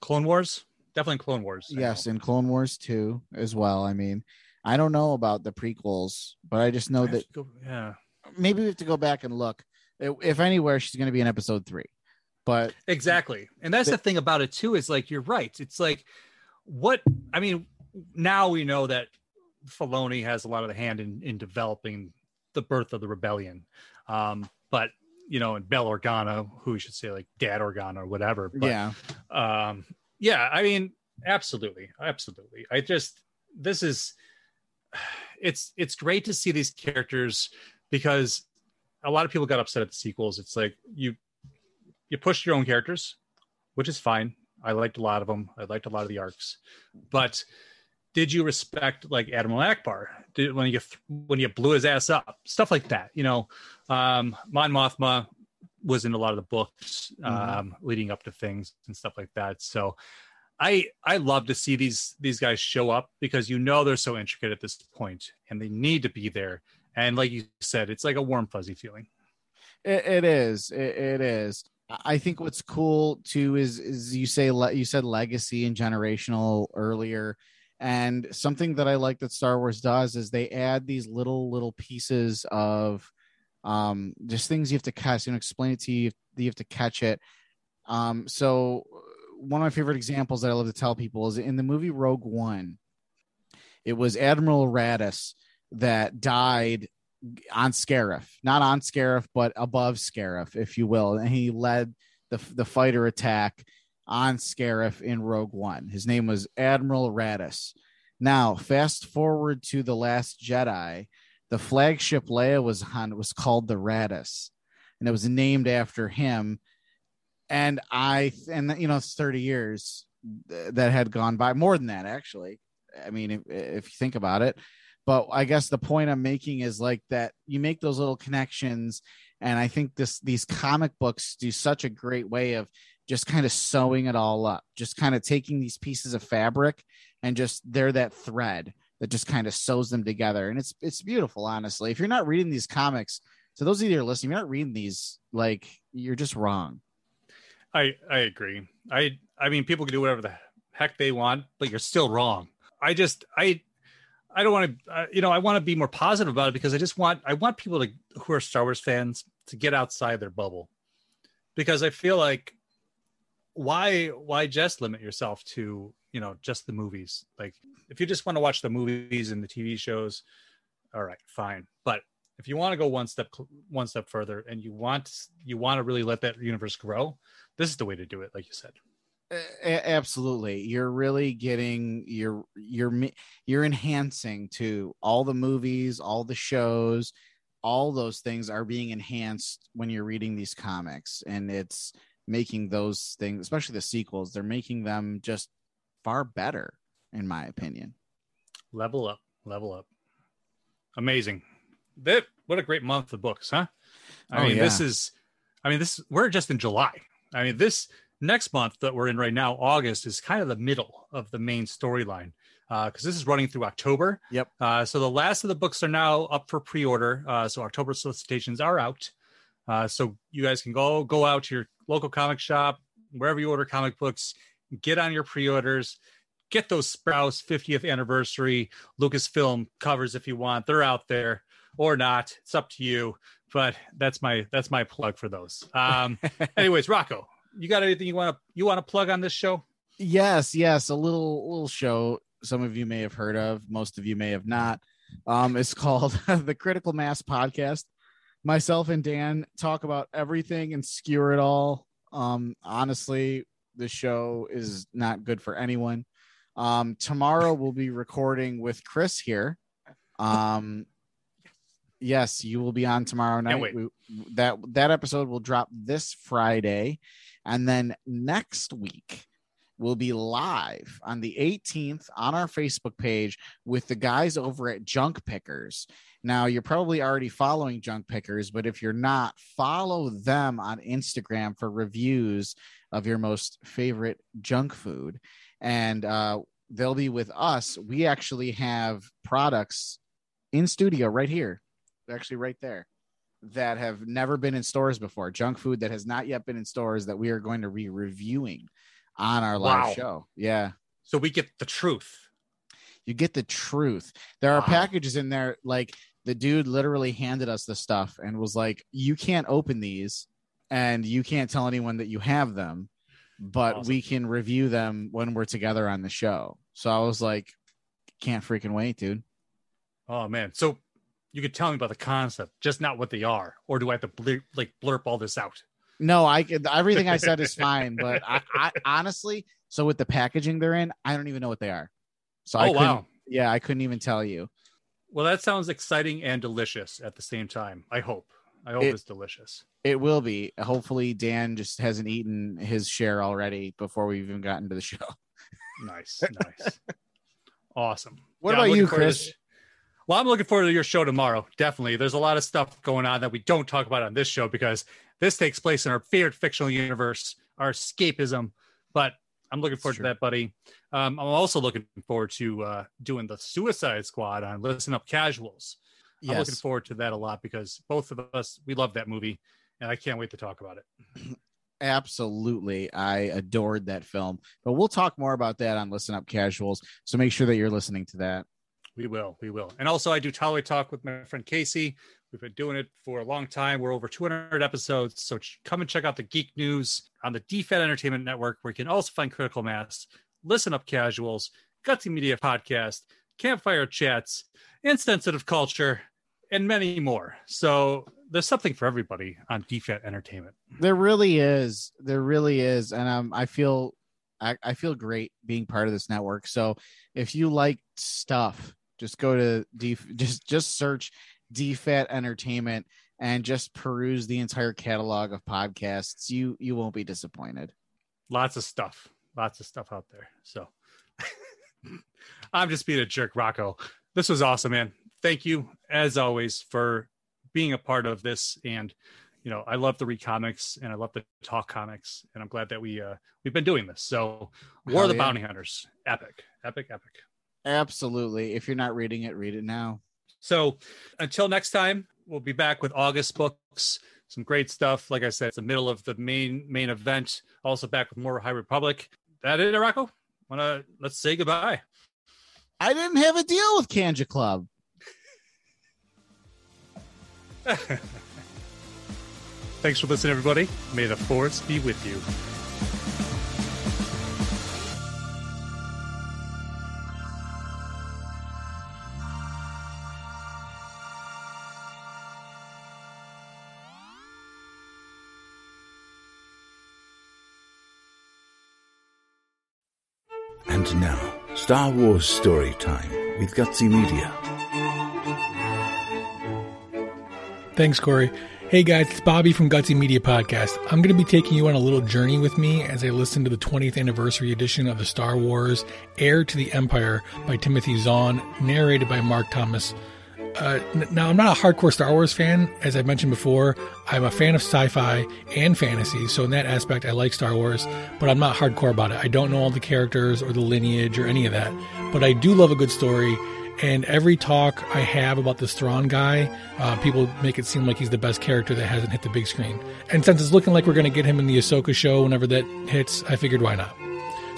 Speaker 1: Clone wars? Definitely clone wars.
Speaker 2: Yes in clone wars too as well i mean. I don't know about the prequels but i just know
Speaker 1: I
Speaker 2: that
Speaker 1: go- yeah.
Speaker 2: maybe we have to go back and look. If anywhere, she's going to be in episode three. But
Speaker 1: Exactly. And that's
Speaker 2: The-
Speaker 1: the thing about it too, is like you're right. It's like what I mean, now we know that Filoni has a lot of the hand in, in developing the birth of the rebellion. Um, but you know, and Bail Organa, who we should say like Dad Organa or whatever. But,
Speaker 2: yeah,
Speaker 1: um yeah i mean absolutely absolutely. I just this is it's it's great to see these characters because a lot of people got upset at the sequels. It's like you you pushed your own characters which is fine. I liked a lot of them i liked a lot of the arcs. But did you respect like admiral Ackbar? Did when you when you blew his ass up? Stuff like that you know? Um mon mothma was in a lot of the books
Speaker 2: Mhm.
Speaker 1: um leading up to things and stuff like that. So i i love to see these these guys show up because you know they're so intricate at this point and they need to be there. And like you said it's like a warm fuzzy feeling.
Speaker 2: It, it is. It, it is. I think what's cool too is is you say le- you said legacy and generational earlier, and something that I like that Star Wars does is they add these little little pieces of um just things you have to catch. You know, explain it to you. You have to catch it. Um, so one of my favorite examples that I love to tell people is in the movie Rogue One. It was Admiral Raddus that died on Scarif, not on Scarif, but above Scarif, if you will. And he led the the fighter attack on Scarif in Rogue One. His name was Admiral Raddus. Now, fast forward to the Last Jedi, the flagship Leia was on was called the Raddus, and it was named after him. And I and you know it's thirty years that had gone by, more than that actually. I mean, if, if you think about it, but I guess the point I'm making is like that you make those little connections, and I think this these comic books do such a great way of just kind of sewing it all up, just kind of taking these pieces of fabric and just they're that thread that just kind of sews them together. And it's it's beautiful, honestly. If you're not reading these comics, so those of you that are listening, you're not reading these, like you're just wrong.
Speaker 1: I I agree. I I mean, people can do whatever the heck they want, but you're still wrong. I just I I don't want to uh, you know I want to be more positive about it because I just want I want people to who are Star Wars fans to get outside their bubble because I feel like why why just limit yourself to you know just the movies? Like if you just want to watch the movies and the tv shows all right fine. But if you want to go one step one step further and you want you want to really let that universe grow this is the way to do it like you said.
Speaker 2: A- absolutely. You're really getting you're you're you're enhancing to all the movies all the shows all those things are being enhanced when you're reading these comics. And it's making those things especially the sequels they're making them just far better in my opinion.
Speaker 1: Level up level up. Amazing. That what a great month of books huh? I
Speaker 2: Oh,
Speaker 1: mean this is i mean this we're just in july. I mean this next month that we're in right now august is kind of the middle of the main storyline Uh, because this is running through october.
Speaker 2: Yep.
Speaker 1: uh, so the last of the books are now up for pre-order uh, so october solicitations are out uh, so you guys can go go out to your local comic shop wherever you order comic books get on your pre-orders get those Sprouse 50th anniversary Lucasfilm covers if you want. They're out there or not. It's up to you. But that's my that's my plug for those. Um, anyways, Rocco, you got anything you want to you want to plug on this show?
Speaker 2: yes yes a little little show some of you may have heard of most of you may have not um it's called the critical mass podcast myself and dan talk about everything and skewer it all. Um honestly the show is not good for anyone. Um tomorrow we'll be recording with chris here. Um yes you will be on tomorrow night. We- that that episode will drop this friday. And then next week will be live on the 18th on our Facebook page with the guys over at Junk Pickers. Now, you're probably already following Junk Pickers, but if you're not, follow them on Instagram for reviews of your most favorite junk food. And uh, they'll be with us. We actually have products in studio right here. They're actually right there that have never been in stores before. Junk food that has not yet been in stores that we are going to be reviewing on our live
Speaker 1: Wow.
Speaker 2: show. Yeah.
Speaker 1: So we get the truth.
Speaker 2: You get the truth. There are
Speaker 1: Wow.
Speaker 2: packages in there like the dude literally handed us the stuff and was like, "You can't open these and you can't tell anyone that you have them, but
Speaker 1: Awesome.
Speaker 2: we can review them when we're together on the show." So I was like, "Can't freaking wait, dude."
Speaker 1: Oh man. So you could tell me about the concept, just not what they are, or do I have to blur, like blurp all this out?
Speaker 2: No, I everything I said is fine, but I, I honestly, so with the packaging they're in, I don't even know what they are. So I
Speaker 1: oh
Speaker 2: couldn't,
Speaker 1: wow.
Speaker 2: yeah, I couldn't even tell you.
Speaker 1: Well, that sounds exciting and delicious at the same time. I hope. I hope
Speaker 2: It-
Speaker 1: it's delicious.
Speaker 2: It will be. Hopefully, Dan just hasn't eaten his share already before we've even gotten to the show.
Speaker 1: Nice, nice, awesome.
Speaker 2: What
Speaker 1: I'm
Speaker 2: about you, Chris?
Speaker 1: Well, I'm looking forward to your show tomorrow. Definitely. There's a lot of stuff going on that we don't talk about on this show because this takes place in our favorite fictional universe, our escapism. But I'm looking forward to that, buddy. Um, I'm also looking forward to uh, doing the Suicide Squad on Listen Up Casuals. I'm looking forward to that a lot because both of us we love that movie, and I can't wait to talk about it.
Speaker 2: absolutely. I adored that film, but we'll talk more about that on Listen Up Casuals. So make sure that you're listening to that.
Speaker 1: We will, we will. And also, I do Tolerate Talk with my friend Casey. We've been doing it for a long time. We're over 200 episodes. So come and check out the Geek News on the DFAT Entertainment Network, where you can also find Critical Mass, Listen Up Casuals, Gutsy Media Podcast, Campfire Chats, Insensitive Culture, and many more. So there's something for everybody on DFAT Entertainment.
Speaker 2: There really is. There really is, and um, I feel, I, I feel great being part of this network. So if you like stuff, just go to D, just just search DFAT Entertainment and just peruse the entire catalog of podcasts. You you won't be disappointed.
Speaker 1: Lots of stuff. Lots of stuff out there. So I'm just being a jerk, Rocco. This was awesome, man. Thank you, as always, for being a part of this and you know, I love to read comics and I love to talk comics, and I'm glad that we uh, we've been doing this. So, War
Speaker 2: Hell
Speaker 1: of the
Speaker 2: yeah.
Speaker 1: Bounty Hunters, epic, epic, epic.
Speaker 2: Absolutely. If you're not reading it, read it now.
Speaker 1: So, until next time, we'll be back with August books. Some great stuff. Like I said, it's the middle of the main main event. Also back with more High Republic. That it, Rocco? Wanna let's say goodbye.
Speaker 2: I didn't have a deal with Kanja Club.
Speaker 1: Thanks for listening, everybody. May the force be with you.
Speaker 11: Star Wars Story Time with Gutsy Media.
Speaker 5: Thanks, Corey. Hey guys, it's Bobby from Gutsy Media Podcast. I'm going to be taking you on a little journey with me as I listen to the 20th anniversary edition of the Star Wars Heir to the Empire by Timothy Zahn, narrated by Mark Thomas. Uh, now, I'm not a hardcore Star Wars fan. As I mentioned before, I'm a fan of sci fi and fantasy, so in that aspect, I like Star Wars, but I'm not hardcore about it. I don't know all the characters or the lineage or any of that, but I do love a good story. And every talk I have about this Thrawn guy, uh, people make it seem like he's the best character that hasn't hit the big screen. And since it's looking like we're going to get him in the Ahsoka show whenever that hits, I figured why not.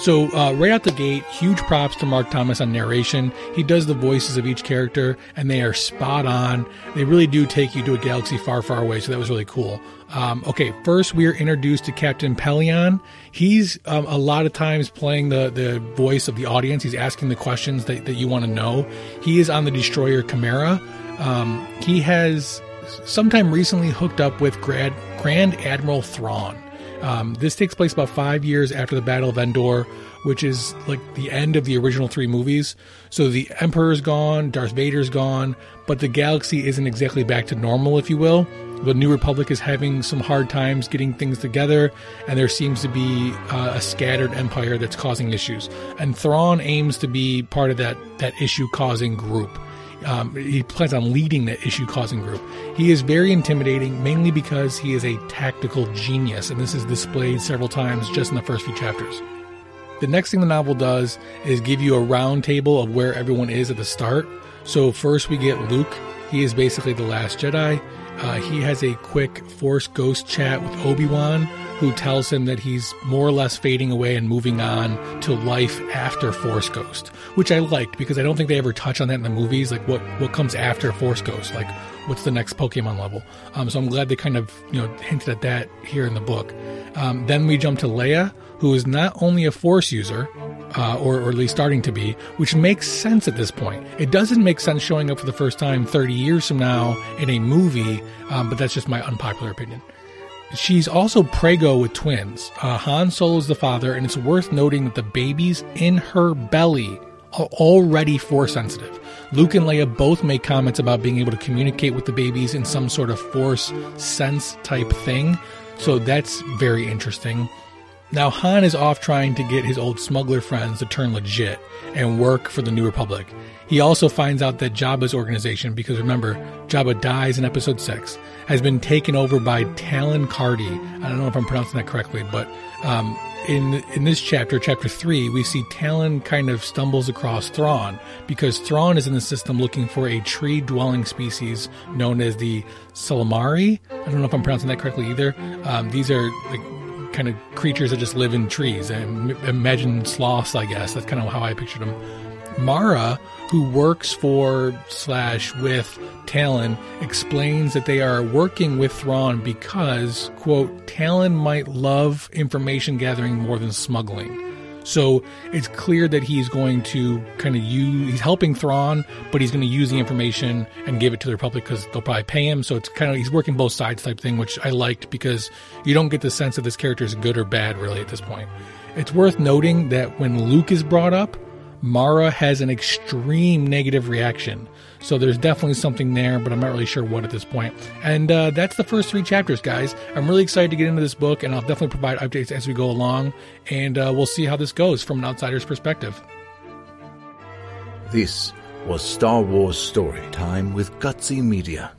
Speaker 5: So uh, right out the gate, huge props to Mark Thomas on narration. He does the voices of each character, and they are spot on. They really do take you to a galaxy far, far away. So that was really cool. Um, okay, first we are introduced to Captain Pellaeon. He's um, a lot of times playing the the voice of the audience. He's asking the questions that, that you want to know. He is on the destroyer Chimera. Um, he has sometime recently hooked up with Grand, Grand Admiral Thrawn. Um, this takes place about five years after the Battle of Endor, which is like the end of the original three movies. So the Emperor's gone, Darth Vader's gone, but the galaxy isn't exactly back to normal, if you will. The New Republic is having some hard times getting things together, and there seems to be uh, a scattered empire that's causing issues. And Thrawn aims to be part of that that issue causing group. Um, he plans on leading the issue causing group. He is very intimidating, mainly because he is a tactical genius, and this is displayed several times just in the first few chapters. The next thing the novel does is give you a round table of where everyone is at the start. So, first we get Luke. He is basically the last Jedi. Uh, he has a quick Force Ghost chat with Obi Wan, who tells him that he's more or less fading away and moving on to life after Force Ghost, which I liked because I don't think they ever touch on that in the movies. Like what what comes after Force Ghost, like what's the next Pokemon level. Um, so I'm glad they kind of you know hinted at that here in the book. Um, then we jump to Leia, who is not only a Force user, uh, or, or at least starting to be, which makes sense at this point. It doesn't make sense showing up for the first time 30 years from now in a movie, um, but that's just my unpopular opinion. She's also prego with twins. Uh, Han Solo's the father, and it's worth noting that the babies in her belly are already force sensitive. Luke and Leia both make comments about being able to communicate with the babies in some sort of force sense type thing, so that's very interesting. Now, Han is off trying to get his old smuggler friends to turn legit and work for the New Republic. He also finds out that Jabba's organization, because remember, Jabba dies in episode 6, has been taken over by Talon Karrde. I don't know if I'm pronouncing that correctly, but um, in in this chapter, chapter 3, we see Talon kind of stumbles across Thrawn because Thrawn is in the system looking for a tree dwelling species known as the Salamari. I don't know if I'm pronouncing that correctly either. Um, these are like kind of creatures that just live in trees. And imagine sloths, I guess. That's kind of how I pictured them. Mara, who works for slash with Talon, explains that they are working with Thrawn because, quote, Talon might love information gathering more than smuggling. So it's clear that he's going to kind of use, he's helping Thrawn, but he's going to use the information and give it to the Republic because they'll probably pay him. So it's kind of, he's working both sides type thing, which I liked because you don't get the sense that this character is good or bad really at this point. It's worth noting that when Luke is brought up, Mara has an extreme negative reaction. So there's definitely something there, but I'm not really sure what at this point. And uh, that's the first three chapters, guys. I'm really excited to get into this book, and I'll definitely provide updates as we go along. And uh, we'll see how this goes from an outsider's perspective.
Speaker 11: This was Star Wars Story Time with Gutsy Media.